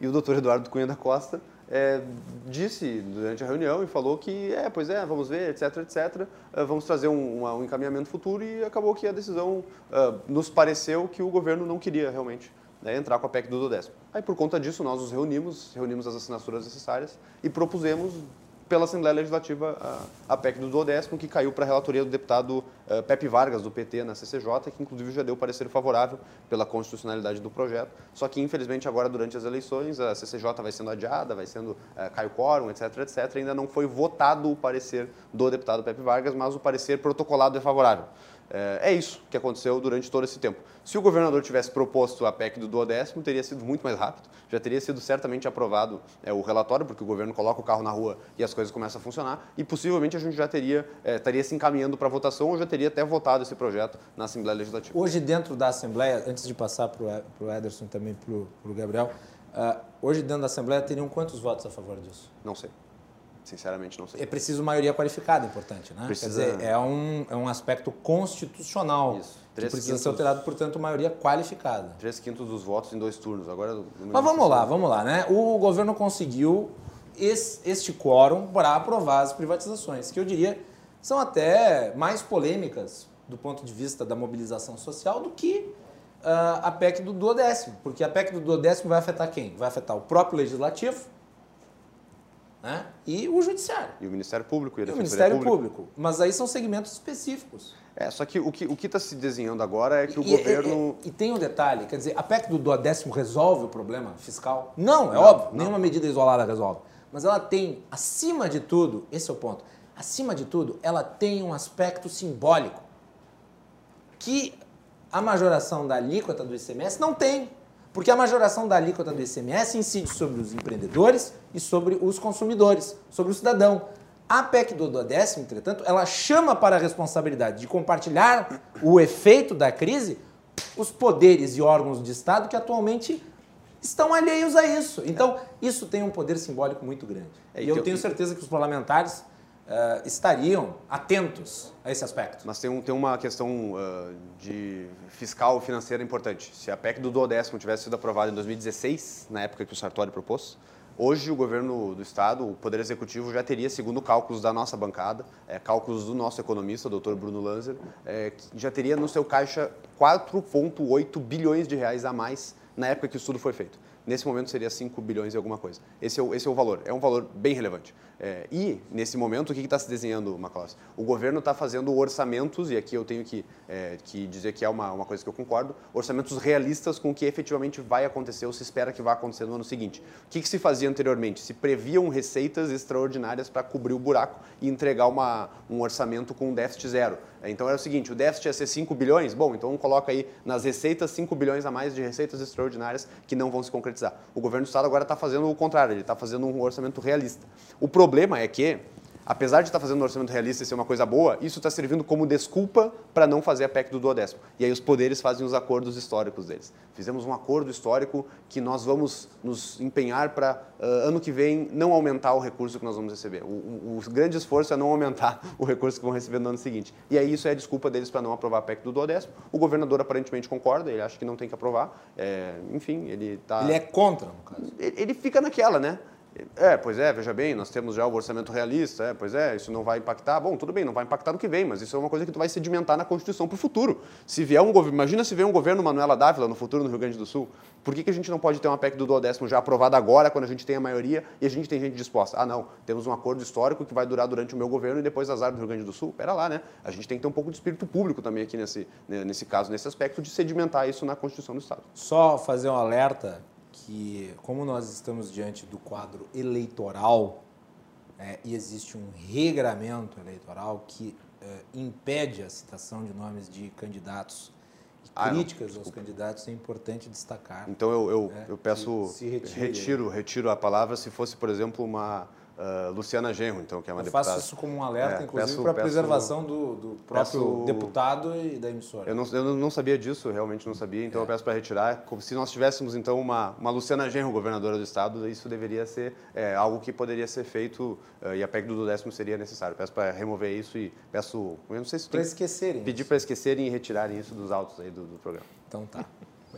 E o doutor Eduardo Cunha da Costa é, disse durante a reunião e falou que, é, pois é, vamos ver, etc, etc, uh, vamos trazer um, um, encaminhamento futuro e acabou que a decisão uh, nos pareceu que o governo não queria realmente né, entrar com a PEC do décimo. Aí, por conta disso, nós nos reunimos, reunimos as assinaturas necessárias e propusemos pela Assembleia Legislativa a, PEC do duodécimo, que caiu para a relatoria do deputado uh, Pepe Vargas, do PT, na CCJ, que inclusive já deu parecer favorável pela constitucionalidade do projeto. Só que, infelizmente, agora, durante as eleições, a CCJ vai sendo adiada, vai sendo, uh, cai o quórum, etc, etc. Ainda não foi votado o parecer do deputado Pepe Vargas, mas o parecer protocolado é favorável. É, é isso que aconteceu durante todo esse tempo. Se o governador tivesse proposto a PEC do duodécimo, teria sido muito mais rápido, já teria sido certamente aprovado é, o relatório, porque o governo coloca o carro na rua e as coisas começam a funcionar, e possivelmente a gente já teria, é, estaria se encaminhando para votação ou já teria até votado esse projeto na Assembleia Legislativa. Hoje, dentro da Assembleia, antes de passar para o Ederson também para o Gabriel, uh, hoje dentro da Assembleia teriam quantos votos a favor disso? Não sei. Sinceramente, não sei. É preciso maioria qualificada, importante, né? Precisa... Quer dizer, é um, é um aspecto constitucional. Isso. que precisa quintos... ser alterado, portanto, maioria qualificada. Três quintos dos votos em dois turnos. Agora. Mas vamos lá, vamos lá, né? O governo conseguiu esse, este quórum para aprovar as privatizações, que eu diria são até mais polêmicas do ponto de vista da mobilização social do que uh, a PEC do duodécimo, porque a PEC do duodécimo vai afetar quem? Vai afetar o próprio legislativo né? e o Judiciário. E o Ministério Público e, E o Ministério Pública. Público. Mas aí são segmentos específicos. É, só que o que o está se desenhando agora é que o E- governo... E, e tem um detalhe, quer dizer, a PEC do duodécimo resolve o problema fiscal? Não, é óbvio, nenhuma medida isolada resolve. Mas ela tem, acima de tudo, esse é o ponto, acima de tudo, ela tem um aspecto simbólico que a majoração da alíquota do ICMS não tem. Porque a majoração da alíquota do ICMS incide sobre os empreendedores e sobre os consumidores, sobre o cidadão. A PEC do duodécimo, entretanto, ela chama para a responsabilidade de compartilhar o efeito da crise os poderes e órgãos de Estado que atualmente estão alheios a isso. Então, isso tem um poder simbólico muito grande. É, e eu- tenho certeza que os parlamentares eh, estariam atentos a esse aspecto. Mas tem, um, tem uma questão ah, de fiscal financeira importante. Se a PEC do duodécimo tivesse sido aprovada em 2016, na época que o Sartori propôs, hoje o governo do Estado, o Poder Executivo, já teria, segundo cálculos da nossa bancada, eh, cálculos do nosso economista, doutor Bruno Lanzer, que já teria no seu caixa 4,8 bilhões de reais a mais na época que o estudo foi feito. Nesse momento seria 5 bilhões e alguma coisa. Esse é o, esse é o valor. É um valor bem relevante. É, e, nesse momento, o que está se desenhando, Macalós? O governo está fazendo orçamentos, e aqui eu tenho que, é, que dizer que é uma, uma coisa que eu concordo, orçamentos realistas com o que efetivamente vai acontecer ou se espera que vai acontecer no ano seguinte. O que, que se fazia anteriormente? Se previam receitas extraordinárias para cobrir o buraco e entregar uma, um orçamento com déficit zero. Então era o seguinte, o déficit ia ser 5 bilhões, bom, então coloca aí nas receitas 5 bilhões a mais de receitas extraordinárias que não vão se concretizar. O governo do estado agora está fazendo o contrário, ele está fazendo um orçamento realista. O problema é que, apesar de estar fazendo um orçamento realista e ser uma coisa boa, isso está servindo como desculpa para não fazer a PEC do duodécimo. E aí os poderes fazem os acordos históricos deles. Fizemos um acordo histórico que nós vamos nos empenhar para, ah, ano que vem, não aumentar o recurso que nós vamos receber. O, o- o grande esforço é não aumentar [laughs] o recurso que vão receber no ano seguinte. E aí isso é a desculpa deles para não aprovar a PEC do duodécimo. O governador aparentemente concorda, ele acha que não tem que aprovar. É, enfim, ele está... Ele é contra, no caso. ele ele fica naquela, né? É, pois é, veja bem, nós temos já o orçamento realista, é, pois é, isso não vai impactar. Bom, tudo bem, não vai impactar no que vem, mas isso é uma coisa que tu vai sedimentar na Constituição para o futuro. Se vier um governo, imagina se vier um governo Manuela Dávila no futuro no Rio Grande do Sul, por que, que a gente não pode ter uma PEC do duodécimo já aprovada agora, quando a gente tem a maioria e a gente tem gente disposta? Ah, não, temos um acordo histórico que vai durar durante o meu governo e depois azar do Rio Grande do Sul? Pera lá, né? A gente tem que ter um pouco de espírito público também aqui nesse, né, nesse caso, nesse aspecto de sedimentar isso na Constituição do Estado. Só fazer um alerta que, como nós estamos diante do quadro eleitoral é, e existe um regramento eleitoral que é, impede a citação de nomes de candidatos e Ah, não, críticas aos candidatos, é importante destacar. Então eu, eu, É, eu peço, retire retiro, retiro a palavra se fosse, por exemplo, uma ah, Luciana Genro, então, que é uma Eu deputada. faço isso como um alerta, É, inclusive, para a preservação do, do próprio peço- deputado e da emissora. Eu não, eu não sabia disso, realmente não sabia, É. então eu peço para retirar. Como se nós tivéssemos, então, uma, uma Luciana Genro, governadora do Estado, isso deveria ser é, algo que poderia ser feito ah, e a PEC do décimo seria necessário. Peço para remover isso e peço, eu não sei se Para esquecerem. pedir para esquecerem e retirarem isso dos autos aí do, do programa. Então tá.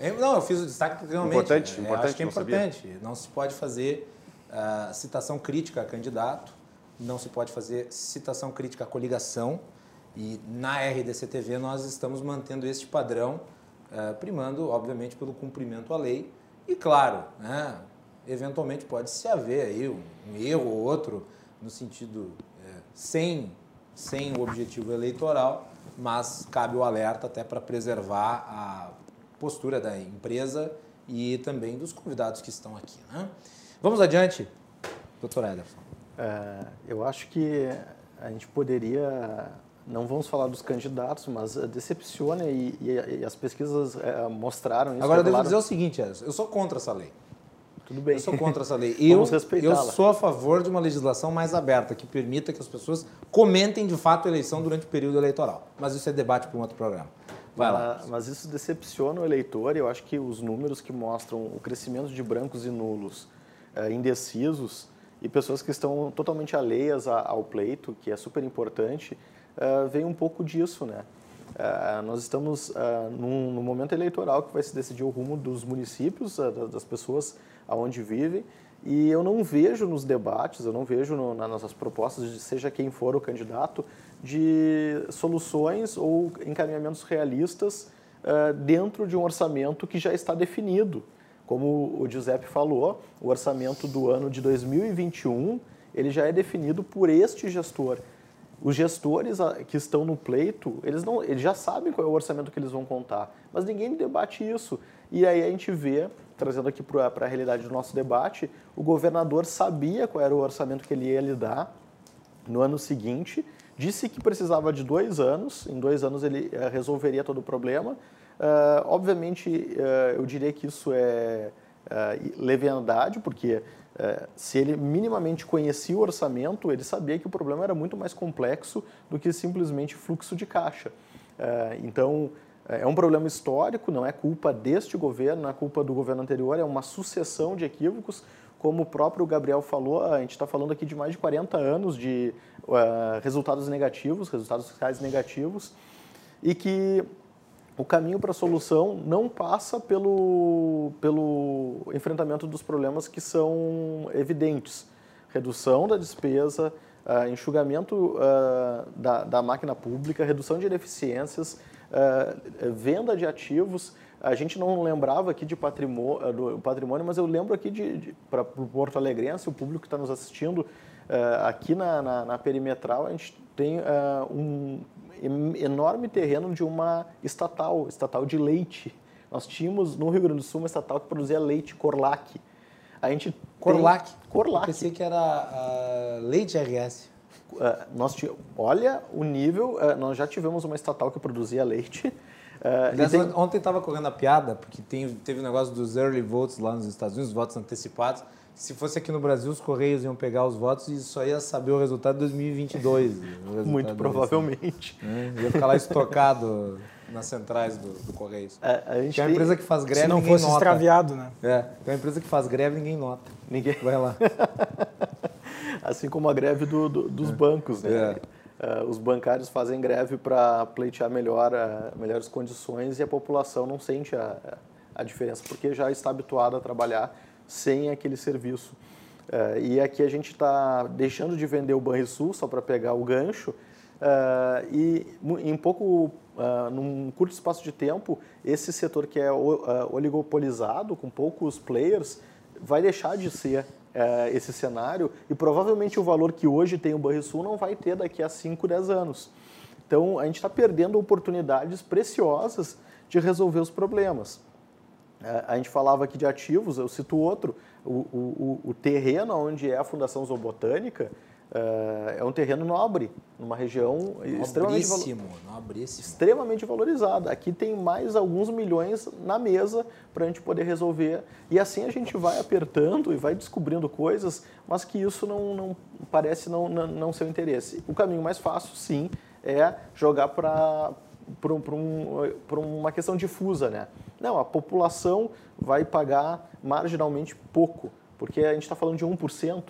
Eu- Não, eu fiz o destaque porque realmente Importante, é, importante, acho que é não sabia. importante. Não se pode fazer ah, citação crítica a candidato, não se pode fazer citação crítica à coligação. E na RDC-TV nós estamos mantendo este padrão, ah, primando, obviamente, pelo cumprimento à lei. E claro, né, eventualmente pode-se haver aí um, um erro ou outro no sentido eh, sem, sem o objetivo eleitoral, mas cabe o alerta até para preservar a postura da empresa e também dos convidados que estão aqui. Né? Vamos adiante, doutor Ederson. É, eu acho que a gente poderia, não vamos falar dos candidatos, mas decepciona e, e- e as pesquisas eh, mostraram isso. Agora eu devo dizer o seguinte, Ederson, eu sou contra essa lei. Tudo bem. Eu sou contra essa lei. [laughs] Eu, eu sou a favor de uma legislação mais aberta, que permita que as pessoas comentem de fato a eleição durante o período eleitoral. Mas isso é debate para um outro programa. Vai lá. Mas, mas isso decepciona o eleitor e eu acho que os números que mostram o crescimento de brancos e nulos, indecisos e pessoas que estão totalmente alheias ao pleito, que é super importante, eh, vem um pouco disso, né? Eh, nós estamos eh, num, num momento eleitoral que vai se decidir o rumo dos municípios, eh, da- das pessoas aonde vivem, e eu não vejo nos debates, eu não vejo no, nas nossas propostas, de seja quem for o candidato, de soluções ou encaminhamentos realistas eh, dentro de um orçamento que já está definido. Como o Giuseppe falou, o orçamento do ano de 2021 ele já é definido por este gestor. Os gestores que estão no pleito, eles, não, eles já sabem qual é o orçamento que eles vão contar, mas ninguém debate isso. E aí a gente vê, trazendo aqui para a realidade do nosso debate, o governador sabia qual era o orçamento que ele ia lidar no ano seguinte, disse que precisava de dois anos, em dois anos ele uh, resolveria todo o problema. Uh, obviamente, uh, eu diria que isso é leviandade, porque se ele minimamente conhecia o orçamento, ele sabia que o problema era muito mais complexo do que simplesmente fluxo de caixa. então, é um problema histórico, não é culpa deste governo, não é culpa do governo anterior, é uma sucessão de equívocos. Como o próprio Gabriel falou, a gente está falando aqui de mais de 40 anos de uh, resultados negativos, resultados fiscais negativos, e que o caminho para a solução não passa pelo, pelo enfrentamento dos problemas que são evidentes. Redução da despesa, uh, enxugamento uh, da, da máquina pública, redução de ineficiências, uh, venda de ativos. A gente não lembrava aqui de patrimônio, do patrimônio mas eu lembro aqui de, de para o Porto Alegrense, o público que está nos assistindo, aqui na, na, na, perimetral, a gente tem um enorme terreno de uma estatal, estatal de leite. Nós tínhamos no Rio Grande do Sul uma estatal que produzia leite Corlac. A gente Corlac? Tem... Corlac. Eu pensei que era uh, Leite RS. Uh, nós olha o nível, uh, nós já tivemos uma estatal que produzia leite. Uh, tem... Ontem estava correndo a piada, porque tem, teve o um negócio dos early votes lá nos Estados Unidos, votos antecipados. Se fosse aqui no Brasil, os Correios iam pegar os votos e só ia saber o resultado de 2022. [laughs] Resultado Muito provavelmente. É, ia ficar lá estocado nas centrais do, do Correios. A, a gente é uma tem... empresa que faz greve, Se não ninguém fosse nota. extraviado, né? É, é uma empresa que faz greve, ninguém nota. Ninguém. Vai lá. [laughs] assim como a greve do, do, dos é. bancos, né? É. Uh, os bancários fazem greve para pleitear melhor, uh, melhores condições e a população não sente a, a diferença, porque já está habituada a trabalhar sem aquele serviço. Uh, e aqui a gente está deixando de vender o Banrisul, só para pegar o gancho, e em pouco, num curto espaço de tempo, esse setor que é oligopolizado, com poucos players, vai deixar de ser esse cenário e provavelmente o valor que hoje tem o Banrisul não vai ter daqui a 5, 10 anos. Então a gente está perdendo oportunidades preciosas de resolver os problemas. É, a gente falava aqui de ativos, eu cito outro, o, o, o terreno onde é a Fundação Zoobotânica, é, é um terreno nobre, numa região extremamente, extremamente valorizada. Aqui tem mais alguns milhões na mesa para a gente poder resolver. E assim a gente vai apertando e vai descobrindo coisas, mas que isso não, não parece não, não, não ser o interesse. O caminho mais fácil, sim, é jogar para por, por, um, por uma questão difusa, né? Não, a população vai pagar marginalmente pouco, porque a gente está falando de 1%.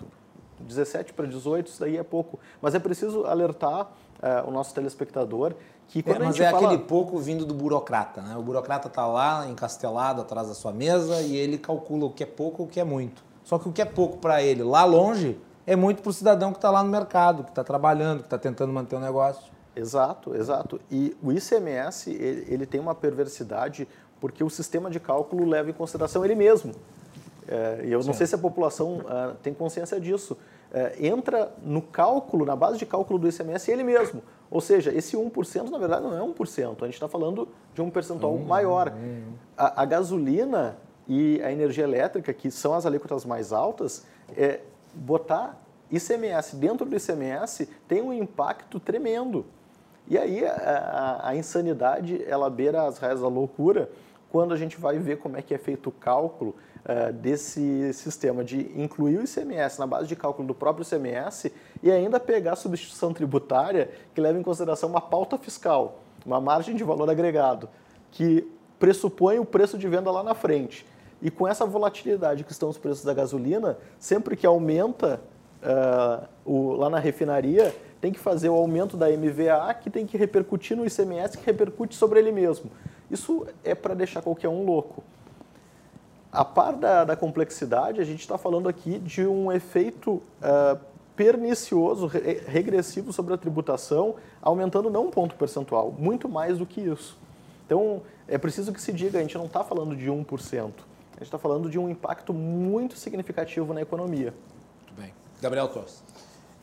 17 para 18, isso daí é pouco. Mas é preciso alertar uh, o nosso telespectador que quando é, mas é fala... aquele pouco vindo do burocrata, né? O burocrata está lá encastelado atrás da sua mesa e ele calcula o que é pouco e o que é muito. Só que o que é pouco para ele lá longe é muito para o cidadão que está lá no mercado, que está trabalhando, que está tentando manter o negócio. Exato, exato. E o ICMS ele, ele tem uma perversidade porque o sistema de cálculo leva em consideração ele mesmo. É, e eu Sim. não sei se a população uh, tem consciência disso. É, entra no cálculo, na base de cálculo do ICMS ele mesmo. Ou seja, esse 1% na verdade não é 1%, a gente está falando de um percentual hum, maior. Hum. A, a, gasolina e a energia elétrica, que são as alíquotas mais altas, é, botar ICMS dentro do ICMS tem um impacto tremendo. E aí a, a, insanidade ela beira as raias da loucura quando a gente vai ver como é que é feito o cálculo uh, desse sistema de incluir o ICMS na base de cálculo do próprio ICMS e ainda pegar a substituição tributária que leva em consideração uma pauta fiscal, uma margem de valor agregado, que pressupõe o preço de venda lá na frente. E com essa volatilidade que estão os preços da gasolina, sempre que aumenta uh, o, lá na refinaria, tem que fazer o aumento da MVA, que tem que repercutir no ICMS, que repercute sobre ele mesmo. Isso é para deixar qualquer um louco. A par da, da complexidade, a gente está falando aqui de um efeito uh, pernicioso, re regressivo sobre a tributação, aumentando não um ponto percentual, muito mais do que isso. Então, é preciso que se diga, a gente não está falando de 1%, a gente está falando de um impacto muito significativo na economia. Muito bem. Gabriel Torres.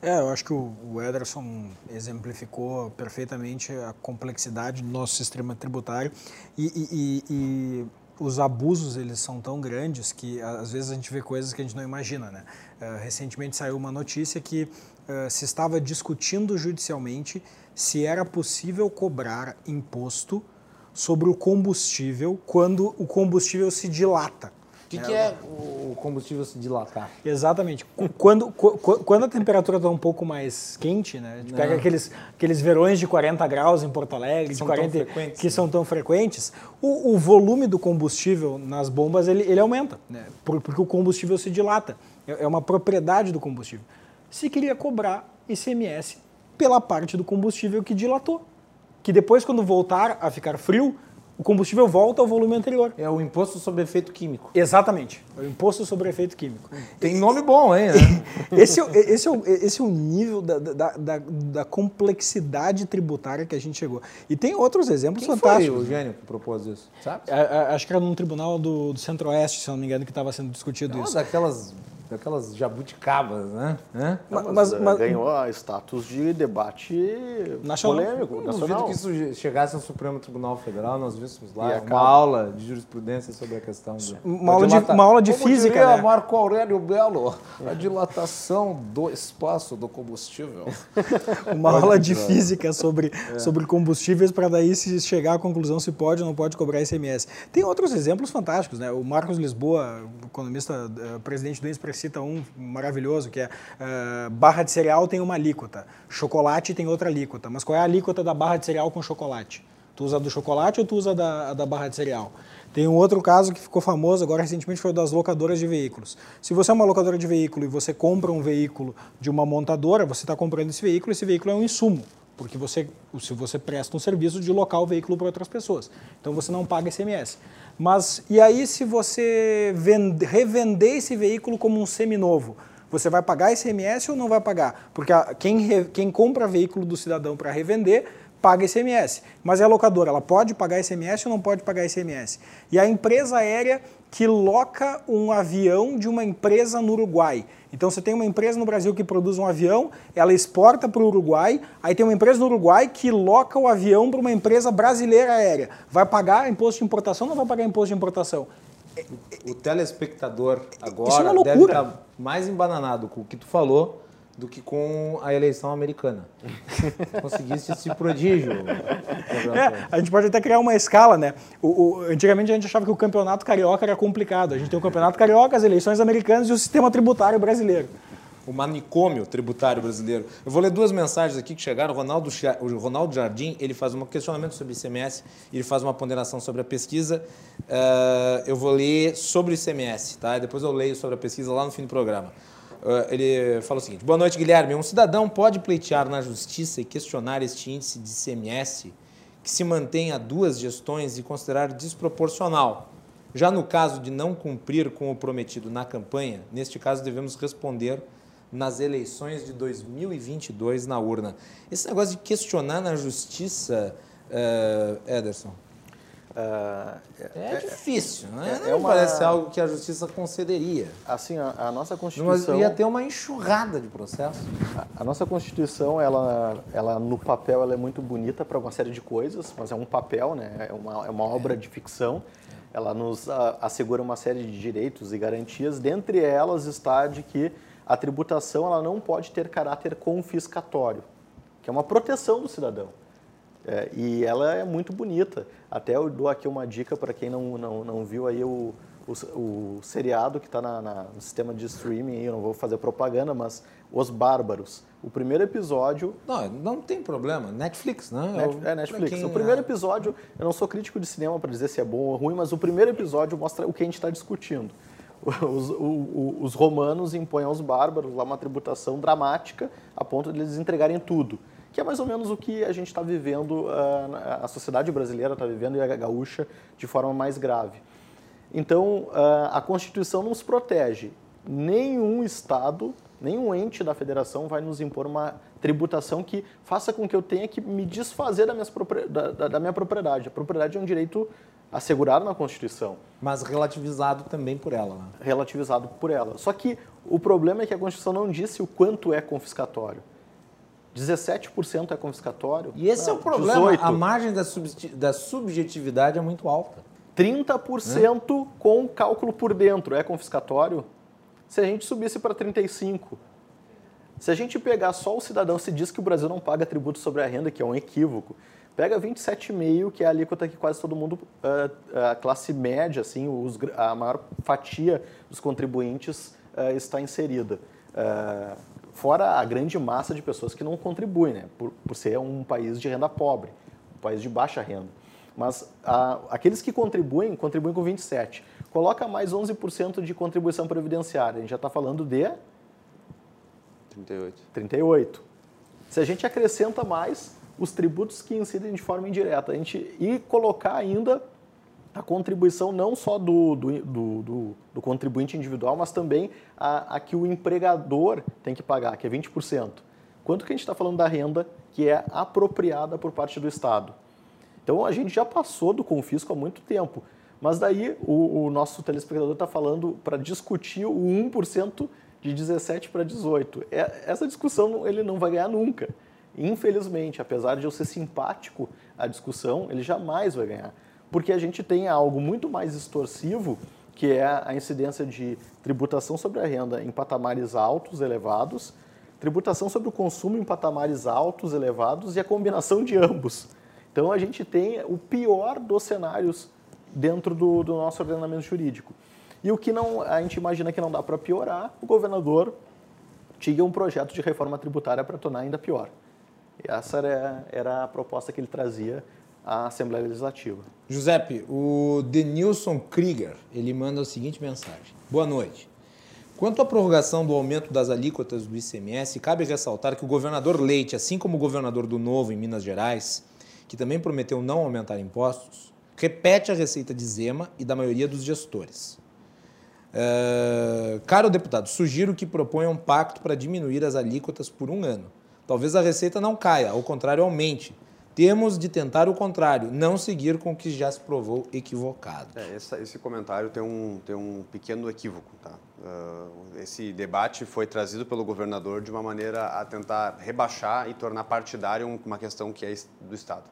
É, eu acho que o Ederson exemplificou perfeitamente a complexidade do nosso sistema tributário e, e, e, e, os abusos eles são tão grandes que às vezes a gente vê coisas que a gente não imagina, né? Uh, recentemente saiu uma notícia que uh, se estava discutindo judicialmente se era possível cobrar imposto sobre o combustível quando o combustível se dilata. O que, que, é o combustível se dilatar? Exatamente. Quando, quando a temperatura está um pouco mais quente, né? A gente pega aqueles, aqueles verões de 40 graus em Porto Alegre, de 40, que né? são tão frequentes, o, o, volume do combustível nas bombas ele, ele aumenta, né? porque o combustível se dilata. É, é uma propriedade do combustível. Se queria cobrar ICMS pela parte do combustível que dilatou. Que depois, quando voltar a ficar frio, o combustível volta ao volume anterior. É o imposto sobre efeito químico. Exatamente. É o imposto sobre efeito químico. Tem nome bom, hein? Né? esse, [laughs] é, esse, é o, esse é o nível da, da, da, da, complexidade tributária que a gente chegou. E tem outros exemplos Quem fantásticos. Foi o Gênio que propôs isso, sabe? acho que era num tribunal do, do Centro-Oeste, se não me engano, que estava sendo discutido é isso. daquelas daquelas jabuticabas, né? É? Mas, mas, mas, ganhou status de debate nacional. polêmico, não nacional. que isso chegasse ao Supremo Tribunal Federal, nós víssemos lá uma aula de jurisprudência sobre a questão do... Uma aula de, uma aula de Como física, diria né? Marco Aurélio Belo, a dilatação do espaço do combustível. [laughs] uma aula de física sobre, é. sobre combustíveis para daí se chegar à conclusão se pode ou não pode cobrar ICMS. Tem outros exemplos fantásticos, né? O Marcos Lisboa, economista, eh, presidente do Express cita um maravilhoso, que é uh, barra de cereal tem uma alíquota, chocolate tem outra alíquota. Mas qual é a alíquota da barra de cereal com chocolate? Tu usa do chocolate ou tu usa da, da barra de cereal? Tem um outro caso que ficou famoso agora recentemente, foi das locadoras de veículos. Se você é uma locadora de veículo e você compra um veículo de uma montadora, você está comprando esse veículo, esse veículo é um insumo porque você, se você presta um serviço de locar o veículo para outras pessoas. Então você não paga ICMS. Mas e aí se você vende, revender esse veículo como um seminovo, você vai pagar ICMS ou não vai pagar? Porque a, quem, quem compra veículo do cidadão para revender paga ICMS. Mas é a locadora, ela pode pagar ICMS ou não pode pagar ICMS? E a empresa aérea que loca um avião de uma empresa no Uruguai. Então você tem uma empresa no Brasil que produz um avião, ela exporta para o Uruguai, aí tem uma empresa no Uruguai que loca o avião para uma empresa brasileira aérea. Vai pagar imposto de importação ou não vai pagar imposto de importação? O telespectador agora é deve estar tá mais embananado com o que tu falou do que com a eleição americana. Conseguisse esse prodígio. É, a gente pode até criar uma escala, né? O, o, antigamente a gente achava que o campeonato carioca era complicado. A gente tem o campeonato carioca, as eleições americanas e o sistema tributário brasileiro. O manicômio tributário brasileiro. Eu vou ler duas mensagens aqui que chegaram. O Ronaldo, o Ronaldo Jardim ele faz um questionamento sobre ICMS e ele faz uma ponderação sobre a pesquisa. Uh, eu vou ler sobre o ICMS, tá? Depois eu leio sobre a pesquisa lá no fim do programa. Ah, ele fala o seguinte: Boa noite, Guilherme. Um cidadão pode pleitear na justiça e questionar este índice de CMS que se mantém há duas gestões e considerar desproporcional. Já no caso de não cumprir com o prometido na campanha, neste caso devemos responder nas eleições de 2022 na urna. Esse negócio de questionar na justiça, uh, Ederson, é, é, difícil, né? É, não uma, parece algo que a justiça concederia. Assim, a, a nossa Constituição... Mas ia ter uma enxurrada de processos. A, a, nossa Constituição, ela, ela no papel, ela é muito bonita para uma série de coisas, mas é um papel, né? É uma, é uma obra de ficção. Ela nos a, assegura uma série de direitos e garantias. Dentre elas está de que a tributação ela não pode ter caráter confiscatório, que é uma proteção do cidadão. É, e ela é muito bonita. Até eu dou aqui uma dica para quem não, não, não viu aí o, o, o seriado que está no sistema de streaming, eu não vou fazer propaganda, mas Os Bárbaros. O primeiro episódio... Não, não tem problema. Netflix, né? Net, é Netflix. Quem, o primeiro é... episódio, eu não sou crítico de cinema para dizer se é bom ou ruim, mas o primeiro episódio mostra o que a gente está discutindo. [laughs] Os, o, os, romanos impõem aos bárbaros lá uma tributação dramática a ponto de eles entregarem tudo que é mais ou menos o que a gente está vivendo, ah, a sociedade brasileira está vivendo e a gaúcha de forma mais grave. Então, ah, a Constituição nos protege. Nenhum Estado, nenhum ente da federação vai nos impor uma tributação que faça com que eu tenha que me desfazer da minha, da, da minha propriedade. A propriedade é um direito assegurado na Constituição. Mas relativizado também por ela. Né? Relativizado por ela. Só que o problema é que a Constituição não disse o quanto é confiscatório. 17% é confiscatório. E esse é o problema. 18. A margem da, da subjetividade é muito alta. 30% com cálculo por dentro é confiscatório. Se a gente subisse para 35%, se a gente pegar só o cidadão, se diz que o Brasil não paga tributo sobre a renda, que é um equívoco. Pega 27,5, que é a alíquota que quase todo mundo, a classe média, assim, os, a maior fatia dos contribuintes está inserida. Fora a grande massa de pessoas que não contribuem, né? por, por ser um país de renda pobre, um país de baixa renda. Mas a, aqueles que contribuem, contribuem com 27. Coloca mais 11% de contribuição previdenciária. A gente já está falando de 38. 38. Se a gente acrescenta mais os tributos que incidem de forma indireta, a gente e colocar ainda a contribuição não só do, do, do, do, contribuinte individual, mas também a, a, que o empregador tem que pagar, que é 20%. Quanto que a gente está falando da renda que é apropriada por parte do Estado? Então a gente já passou do confisco há muito tempo. Mas daí o, o nosso telespectador está falando para discutir o 1% de 17 para 18. É, essa discussão ele não vai ganhar nunca. Infelizmente, apesar de eu ser simpático à discussão, ele jamais vai ganhar. Porque a gente tem algo muito mais extorsivo, que é a incidência de tributação sobre a renda em patamares altos, elevados, tributação sobre o consumo em patamares altos, elevados e a combinação de ambos. Então a gente tem o pior dos cenários dentro do, do nosso ordenamento jurídico. E o que não, a gente imagina que não dá para piorar, o governador tinha um projeto de reforma tributária para tornar ainda pior. E essa era, era a proposta que ele trazia à Assembleia Legislativa. Giuseppe, o Denilson Krieger, ele manda a seguinte mensagem. Boa noite. Quanto à prorrogação do aumento das alíquotas do ICMS, cabe ressaltar que o governador Leite, assim como o governador do Novo em Minas Gerais, que também prometeu não aumentar impostos, repete a receita de Zema e da maioria dos gestores. Uh, caro deputado, sugiro que proponha um pacto para diminuir as alíquotas por um ano. Talvez a receita não caia, ao contrário, aumente. Temos de tentar o contrário, não seguir com o que já se provou equivocado. É, esse comentário tem um, tem um pequeno equívoco. Tá? Uh, esse debate foi trazido pelo governador de uma maneira a tentar rebaixar e tornar partidário uma questão que é do Estado.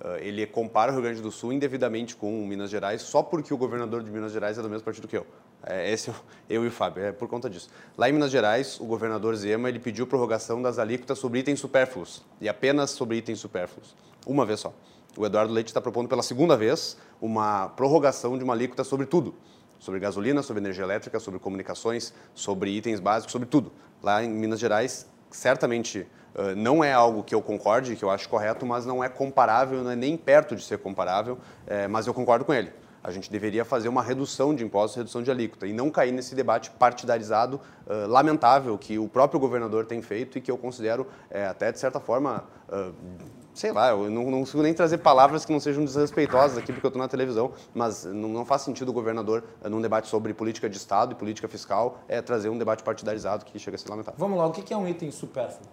Uh, ele compara o Rio Grande do Sul indevidamente com Minas Gerais só porque o governador de Minas Gerais é do mesmo partido que eu. É, esse eu, e o Fábio, é por conta disso. Lá em Minas Gerais, o governador Zema ele pediu prorrogação das alíquotas sobre itens supérfluos e apenas sobre itens supérfluos, uma vez só. O Eduardo Leite está propondo pela segunda vez uma prorrogação de uma alíquota sobre tudo, sobre gasolina, sobre energia elétrica, sobre comunicações, sobre itens básicos, sobre tudo. Lá em Minas Gerais, certamente uh, não é algo que eu concorde, que eu acho correto, mas não é comparável, não é nem perto de ser comparável, é, mas eu concordo com ele a gente deveria fazer uma redução de impostos, redução de alíquota, e não cair nesse debate partidarizado uh, lamentável que o próprio governador tem feito e que eu considero é, até, de certa forma, uh, sei lá, eu não, não consigo nem trazer palavras que não sejam desrespeitosas aqui porque eu estou na televisão, mas não, não, faz sentido o governador, num debate sobre política de Estado e política fiscal, é, trazer um debate partidarizado que chega a ser lamentável. Vamos lá, o que é um item supérfluo?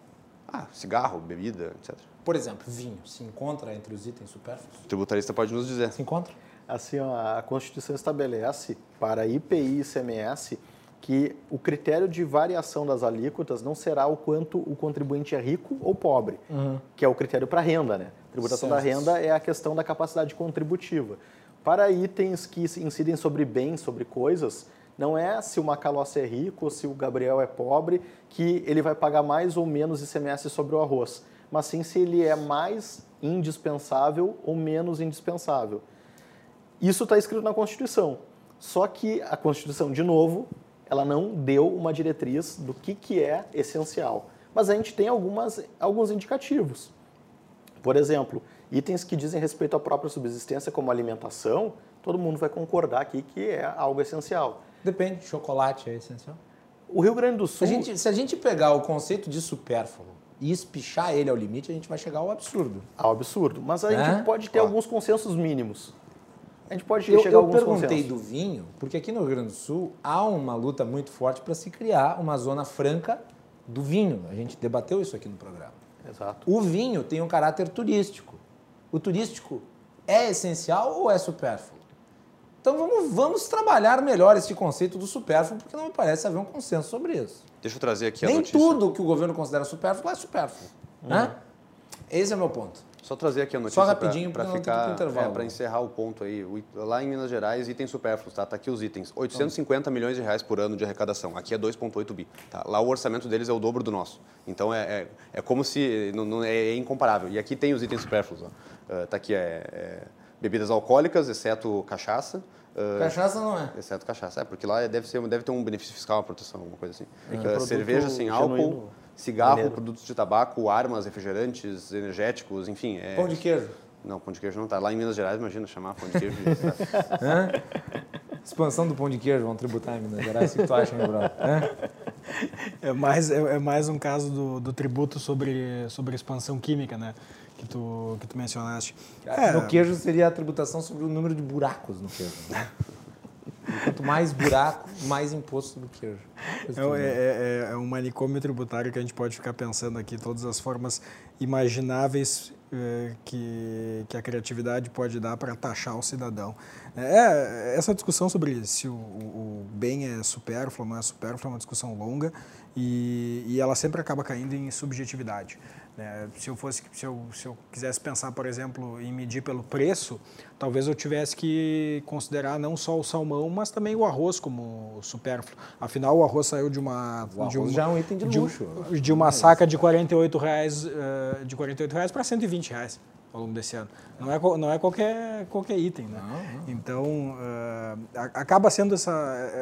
Ah, cigarro, bebida, etc. Por exemplo, vinho, se encontra entre os itens supérfluos? O tributarista pode nos dizer. Se encontra? Assim, a Constituição estabelece para IPI e ICMS que o critério de variação das alíquotas não será o quanto o contribuinte é rico ou pobre, uhum. que é o critério para renda, né? A tributação certo. da renda é a questão da capacidade contributiva. Para itens que incidem sobre bens, sobre coisas, não é se o Macalossi é rico ou se o Gabriel é pobre que ele vai pagar mais ou menos ICMS sobre o arroz, mas sim se ele é mais indispensável ou menos indispensável. Isso está escrito na Constituição. Só que a Constituição, de novo, ela não deu uma diretriz do que, que é essencial. Mas a gente tem algumas, alguns indicativos. Por exemplo, itens que dizem respeito à própria subsistência, como alimentação, todo mundo vai concordar aqui que é algo essencial. Depende, chocolate é essencial? O Rio Grande do Sul. A gente, se a gente pegar o conceito de supérfluo e espichar ele ao limite, a gente vai chegar ao absurdo. Ao absurdo. Mas a gente pode ter alguns consensos mínimos a gente pode eu, chegar a alguns Eu perguntei do vinho, porque aqui no Rio Grande do Sul há uma luta muito forte para se criar uma zona franca do vinho. A gente debateu isso aqui no programa. Exato. O vinho tem um caráter turístico. O turístico é essencial ou é supérfluo? Então vamos, vamos trabalhar melhor esse conceito do supérfluo, porque não me parece haver um consenso sobre isso. Deixa eu trazer aqui a Nem notícia. tudo que o governo considera supérfluo é supérfluo. Né? Esse é o meu ponto. Só trazer aqui a notícia Só rapidinho, para ficar intervalo. para encerrar o ponto aí. Lá em Minas Gerais, itens supérfluos, tá? Tá aqui os itens. 850 milhões de reais por ano de arrecadação. Aqui é 2,8 bi. Tá? Lá o orçamento deles é o dobro do nosso. Então é, é, é como se não, não- é, é incomparável. E aqui tem os itens supérfluos. Ó. Ah, tá aqui é, é bebidas alcoólicas, exceto cachaça. ah, Cachaça não é. Exceto cachaça. É, porque lá deve, ser, deve ter um benefício fiscal, uma proteção, alguma coisa assim. é produto cerveja sem álcool, genuíno, cigarro, produtos de tabaco, armas, refrigerantes, energéticos, enfim. É... Pão de queijo. Não, pão de queijo não tá. Lá em Minas Gerais, imagina chamar pão de queijo. de- [laughs] Expansão do pão de queijo, vão tributar em Minas Gerais. O que tu acha, meu brother? É mais, é, é mais um caso do, do tributo sobre, sobre expansão química, né? Que tu, que tu mencionaste. É, No queijo seria a tributação sobre o número de buracos no queijo. né? Quanto mais buraco, mais imposto do. Coisa É, que- é- é- é um manicômio tributário que a gente pode ficar pensando aqui, todas as formas imagináveis eh, que, que a criatividade pode dar para taxar o cidadão. É, essa discussão sobre se o, o- o bem é supérfluo ou não é supérfluo é uma discussão longa e, e ela sempre acaba caindo em subjetividade. Né? Se eu fosse, se eu, se eu quisesse pensar, por exemplo, em medir pelo preço, talvez eu tivesse que considerar não só o salmão, mas também o arroz como supérfluo. Afinal, o arroz saiu de uma de arroz já é um item de um- luxo. de uma saca de 48 reais, eh, de 48 reais para 120 reais ao longo desse ano. Não é, não é qualquer, qualquer item, né? Então, eh, a- acaba sendo essa,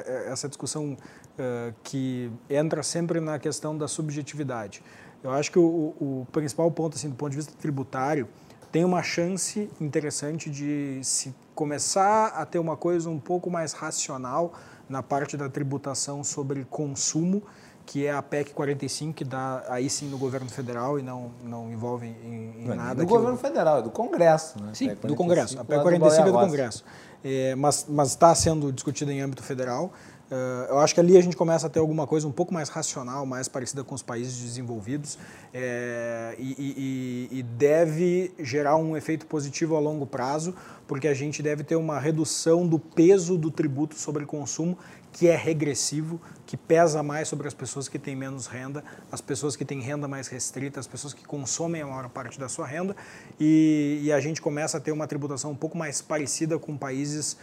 eh, essa discussão eh, que entra sempre na questão da subjetividade. Eu acho que o, o principal ponto, assim, do ponto de vista tributário, tem uma chance interessante de se começar a ter uma coisa um pouco mais racional na parte da tributação sobre consumo, que é a PEC 45, que dá aí sim no governo federal e não, não envolve em, em Não é nada. do governo federal, é do Congresso. Né? Sim, do Congresso. A 45 PEC lá 45 é do Baleia Rossi. Congresso. É, mas mas está sendo discutida em âmbito federal. Eh, eu acho que ali a gente começa a ter alguma coisa um pouco mais racional, mais parecida com os países desenvolvidos eh, e, e- e- deve gerar um efeito positivo a longo prazo, porque a gente deve ter uma redução do peso do tributo sobre consumo que é regressivo, que pesa mais sobre as pessoas que têm menos renda, as pessoas que têm renda mais restrita, as pessoas que consomem a maior parte da sua renda, e, e a gente começa a ter uma tributação um pouco mais parecida com países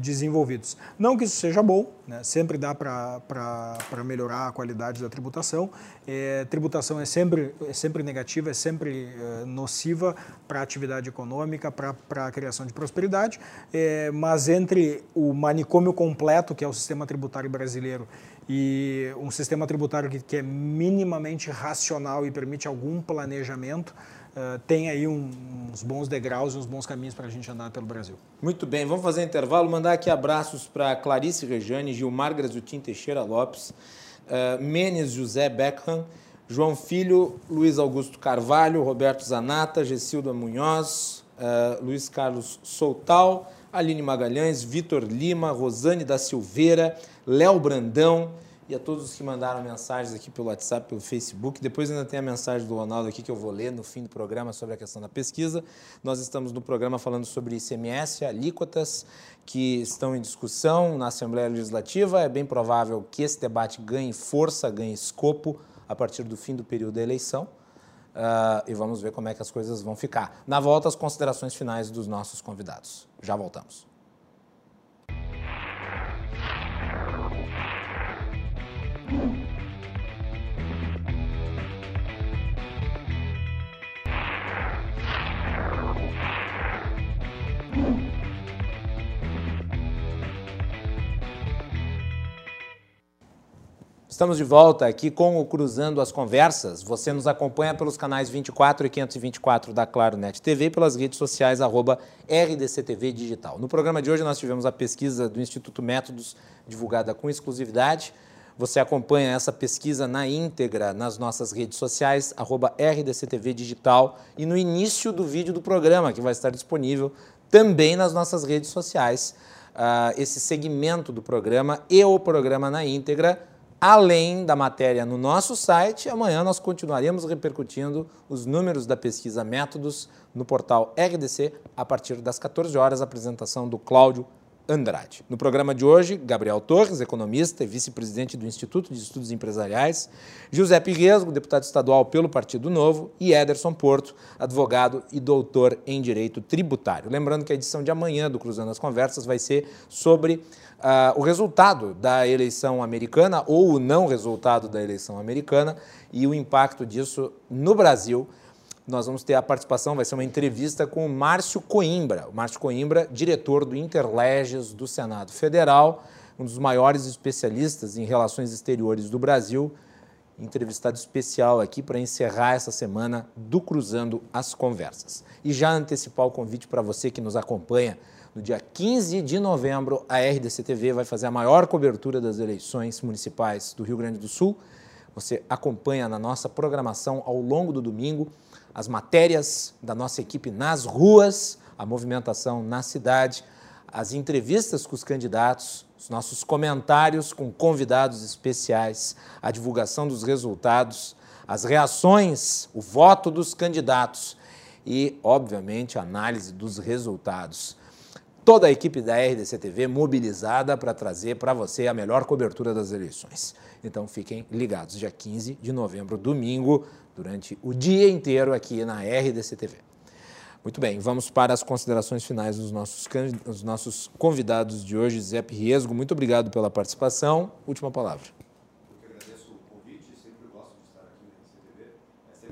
desenvolvidos. Não que isso seja bom, né? sempre dá para melhorar a qualidade da tributação. É, tributação é sempre, é sempre negativa, é sempre nociva para a atividade econômica, para a criação de prosperidade, É, mas entre o manicômio completo, que é o sistema tributário brasileiro, e um sistema tributário que, que é minimamente racional e permite algum planejamento, eh, tem aí um- uns bons degraus e uns bons caminhos para a gente andar pelo Brasil. Muito bem, vamos fazer intervalo. Mandar aqui abraços para Clarice Rejane, Gilmar Grazutin Teixeira Lopes, eh, Menes José Beckham, João Filho, Luiz Augusto Carvalho, Roberto Zanata, Gessilda Munhoz, eh, Luiz Carlos Soutal, Aline Magalhães, Vitor Lima, Rosane da Silveira, Léo Brandão e a todos os que mandaram mensagens aqui pelo WhatsApp, pelo Facebook. Depois ainda tem a mensagem do Ronaldo aqui que eu vou ler no fim do programa sobre a questão da pesquisa. Nós estamos no programa falando sobre ICMS, alíquotas que estão em discussão na Assembleia Legislativa. É bem provável que esse debate ganhe força, ganhe escopo a partir do fim do período da eleição. Ah, e vamos ver como é que as coisas vão ficar. Na volta, as considerações finais dos nossos convidados. Já voltamos. Estamos de volta aqui com o Cruzando as Conversas. Você nos acompanha pelos canais 24 e 524 da Claro Net TV e pelas redes sociais arroba RDCTV Digital. No programa de hoje nós tivemos a pesquisa do Instituto Métodos, divulgada com exclusividade. Você acompanha essa pesquisa na íntegra nas nossas redes sociais, arroba RDCTV Digital, e no início do vídeo do programa, que vai estar disponível também nas nossas redes sociais, ah, esse segmento do programa e o programa na íntegra, além da matéria no nosso site. Amanhã nós continuaremos repercutindo os números da pesquisa Métodos no portal RDC a partir das 14 horas, apresentação do Cláudio Andrade. No programa de hoje, Gabriel Torres, economista e vice-presidente do Instituto de Estudos Empresariais, Giuseppe Resgo, deputado estadual pelo Partido Novo, e Ederson Porto, advogado e doutor em Direito Tributário. Lembrando que a edição de amanhã do Cruzando as Conversas vai ser sobre uh, o resultado da eleição americana ou o não resultado da eleição americana e o impacto disso no Brasil nós vamos ter a participação, vai ser uma entrevista com o Márcio Coimbra. O Márcio Coimbra, diretor do Interleges do Senado Federal, um dos maiores especialistas em relações exteriores do Brasil, entrevistado especial aqui para encerrar essa semana do Cruzando as Conversas. E já antecipar o convite para você que nos acompanha. No dia 15 de novembro, a RDC TV vai fazer a maior cobertura das eleições municipais do Rio Grande do Sul. Você acompanha na nossa programação ao longo do domingo as matérias da nossa equipe nas ruas, a movimentação na cidade, as entrevistas com os candidatos, os nossos comentários com convidados especiais, a divulgação dos resultados, as reações, o voto dos candidatos e, obviamente, a análise dos resultados. Toda a equipe da RDC TV mobilizada para trazer para você a melhor cobertura das eleições. Então fiquem ligados, dia 15 de novembro, domingo, durante o dia inteiro aqui na RDC TV. Muito bem, vamos para as considerações finais dos nossos, dos nossos convidados de hoje. Zé Riesgo, muito obrigado pela participação. Última palavra.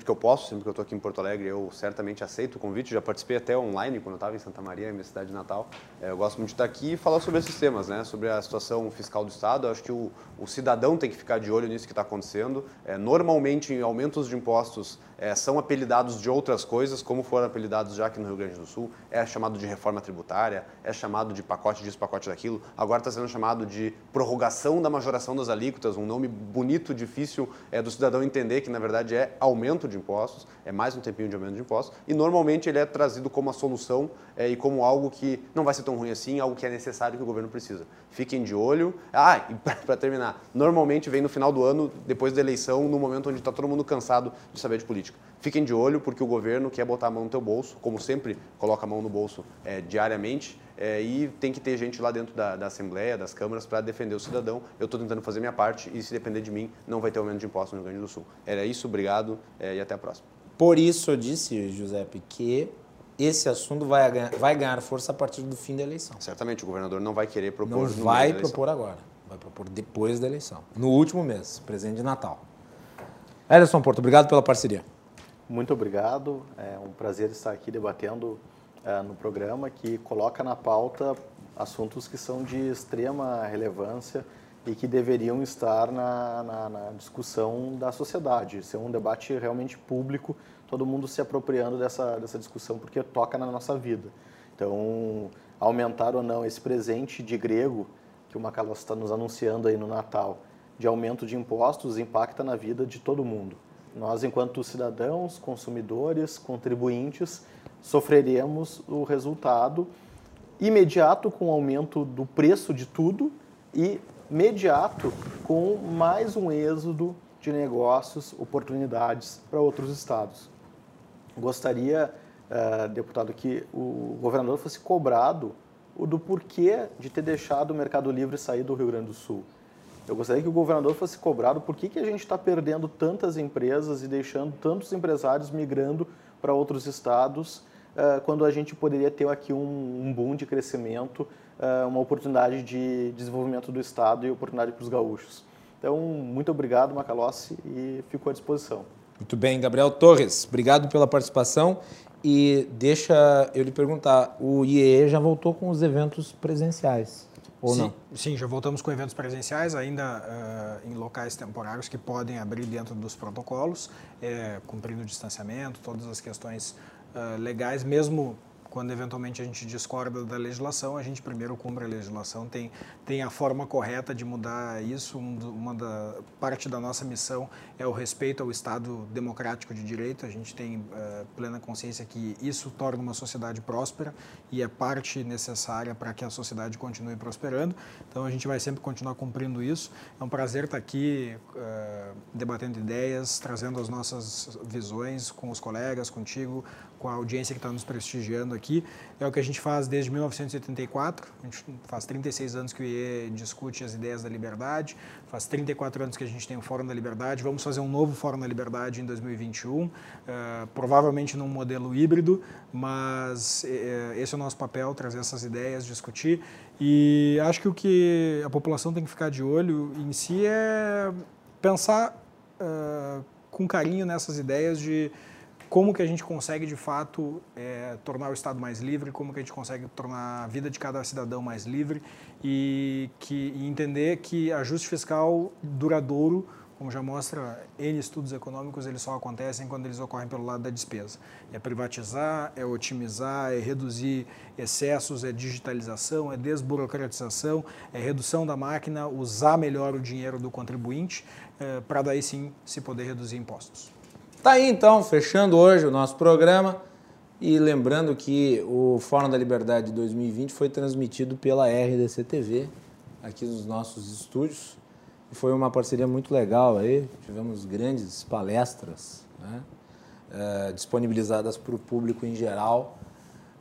Sempre que eu posso, sempre que eu estou aqui em Porto Alegre, eu certamente aceito o convite. Já participei até online quando estava em Santa Maria, minha cidade natal. É, eu gosto muito de estar aqui e falar sobre esses temas, né? sobre a situação fiscal do Estado. Eu acho que o, o cidadão tem que ficar de olho nisso que está acontecendo. É, normalmente, aumentos de impostos, é, são apelidados de outras coisas, como foram apelidados já aqui no Rio Grande do Sul. É chamado de reforma tributária, é chamado de pacote disso, pacote daquilo. Agora está sendo chamado de prorrogação da majoração das alíquotas, um nome bonito, difícil do cidadão entender que, na verdade, é aumento de impostos, é mais um tempinho de aumento de impostos. E, normalmente, ele é trazido como a solução é, e como algo que não vai ser tão ruim assim, algo que é necessário que o governo precisa. Fiquem de olho. Ah, e para terminar, normalmente vem no final do ano, depois da eleição, no momento onde está todo mundo cansado de saber de política. Fiquem de olho, porque o governo quer botar a mão no teu bolso, como sempre coloca a mão no bolso é, diariamente, é, e tem que ter gente lá dentro da, da Assembleia, das câmaras, para defender o cidadão. Eu estou tentando fazer minha parte e, se depender de mim, não vai ter aumento de impostos no Rio Grande do Sul. Era isso, obrigado é, e até a próxima. Por isso eu disse, Giuseppe, que esse assunto vai ganhar, vai ganhar força a partir do fim da eleição. Certamente, o governador não vai querer propor. Não vai propor agora, vai propor depois da eleição, no último mês, presente de Natal. Ederson Porto, obrigado pela parceria. Muito obrigado, é um prazer estar aqui debatendo é, no programa que coloca na pauta assuntos que são de extrema relevância e que deveriam estar na, na, na discussão da sociedade, ser um debate realmente público todo mundo se apropriando dessa, dessa discussão porque toca na nossa vida. Então, aumentar ou não esse presente de grego que o Macalós está nos anunciando aí no Natal, de aumento de impostos, impacta na vida de todo mundo. Nós, enquanto cidadãos, consumidores, contribuintes, sofreremos o resultado imediato com o aumento do preço de tudo e imediato com mais um êxodo de negócios, oportunidades para outros estados gostaria, uh, deputado, que o governador fosse cobrado o do porquê de ter deixado o Mercado Livre sair do Rio Grande do Sul. Eu gostaria que o governador fosse cobrado por que, que a gente está perdendo tantas empresas e deixando tantos empresários migrando para outros estados, uh, quando a gente poderia ter aqui um, boom de crescimento, uh, uma oportunidade de desenvolvimento do estado e oportunidade para os gaúchos. Então, muito obrigado, Macalossi, e fico à disposição. Muito bem, Gabriel Torres, obrigado pela participação. E deixa eu lhe perguntar, o IEE já voltou com os eventos presenciais, ou sim, não? Sim, já voltamos com eventos presenciais, ainda uh, em locais temporários que podem abrir dentro dos protocolos, é, cumprindo o distanciamento, todas as questões uh, legais, mesmo quando eventualmente a gente discorda da legislação, a gente primeiro cumpre a legislação, tem, tem a forma correta de mudar isso. Uma da parte da nossa missão é o respeito ao Estado democrático de direito. A gente tem uh, plena consciência que isso torna uma sociedade próspera e é parte necessária para que a sociedade continue prosperando. Então a gente vai sempre continuar cumprindo isso. É um prazer estar aqui uh, debatendo ideias, trazendo as nossas visões com os colegas, contigo, com a audiência que está nos prestigiando aqui, é o que a gente faz desde 1984. A gente faz 36 anos que o IE discute as ideias da liberdade, faz 34 anos que a gente tem o Fórum da Liberdade. Vamos fazer um novo Fórum da Liberdade em 2021, uh, provavelmente num modelo híbrido, mas uh, esse é o nosso papel, trazer essas ideias, discutir. E acho que o que a população tem que ficar de olho em si é pensar uh, com carinho nessas ideias de como que a gente consegue de fato é, tornar o Estado mais livre, como que a gente consegue tornar a vida de cada cidadão mais livre e, que, e entender que ajuste fiscal duradouro, como já mostra N estudos econômicos, eles só acontecem quando eles ocorrem pelo lado da despesa. É privatizar, é otimizar, é reduzir excessos, é digitalização, é desburocratização, é redução da máquina, usar melhor o dinheiro do contribuinte, é, para daí sim se poder reduzir impostos. Tá aí então, fechando hoje o nosso programa e lembrando que o Fórum da Liberdade 2020 foi transmitido pela RDC TV aqui nos nossos estúdios e foi uma parceria muito legal aí, tivemos grandes palestras né, é, disponibilizadas para o público em geral,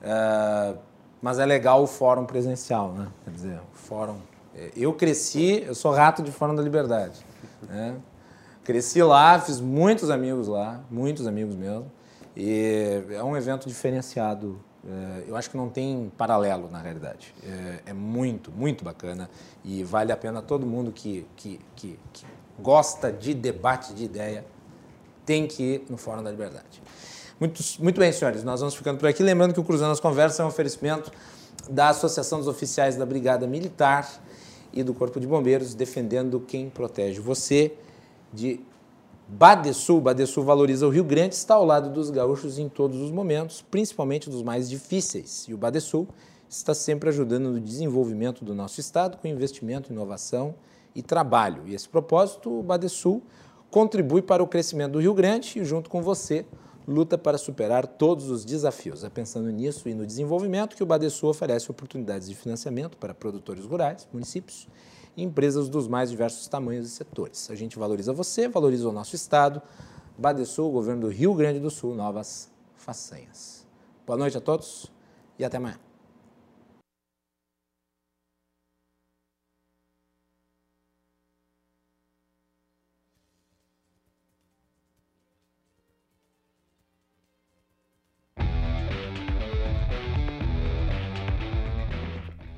é, mas é legal o fórum presencial, né? Quer dizer, o fórum. É, eu cresci, eu sou rato de Fórum da Liberdade. Né? Cresci lá, fiz muitos amigos lá, muitos amigos mesmo. E é um evento diferenciado. É, eu acho que não tem paralelo, na realidade. É, é muito, muito bacana e vale a pena todo mundo que, que, que, que gosta de debate de ideia tem que ir no Fórum da Liberdade. Muito, muito bem, senhores, nós vamos ficando por aqui. Lembrando que o Cruzando as Conversas é um oferecimento da Associação dos Oficiais da Brigada Militar e do Corpo de Bombeiros, defendendo quem protege você de Badesul. Badesul valoriza o Rio Grande, está ao lado dos gaúchos em todos os momentos, principalmente dos mais difíceis. E o Badesul está sempre ajudando no desenvolvimento do nosso estado com investimento, inovação e trabalho. E esse propósito, o Badesul contribui para o crescimento do Rio Grande e, junto com você, luta para superar todos os desafios. É pensando nisso e no desenvolvimento que o Badesul oferece oportunidades de financiamento para produtores rurais, municípios empresas dos mais diversos tamanhos e setores. A gente valoriza você, valoriza o nosso Estado. Badesul, governo do Rio Grande do Sul, novas façanhas. Boa noite a todos e até amanhã.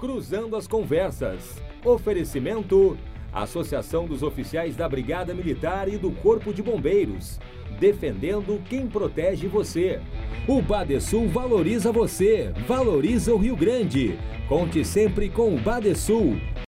Cruzando as Conversas. Oferecimento: Associação dos Oficiais da Brigada Militar e do Corpo de Bombeiros. Defendendo quem protege você. O Badesul valoriza você, valoriza o Rio Grande. Conte sempre com o Badesul.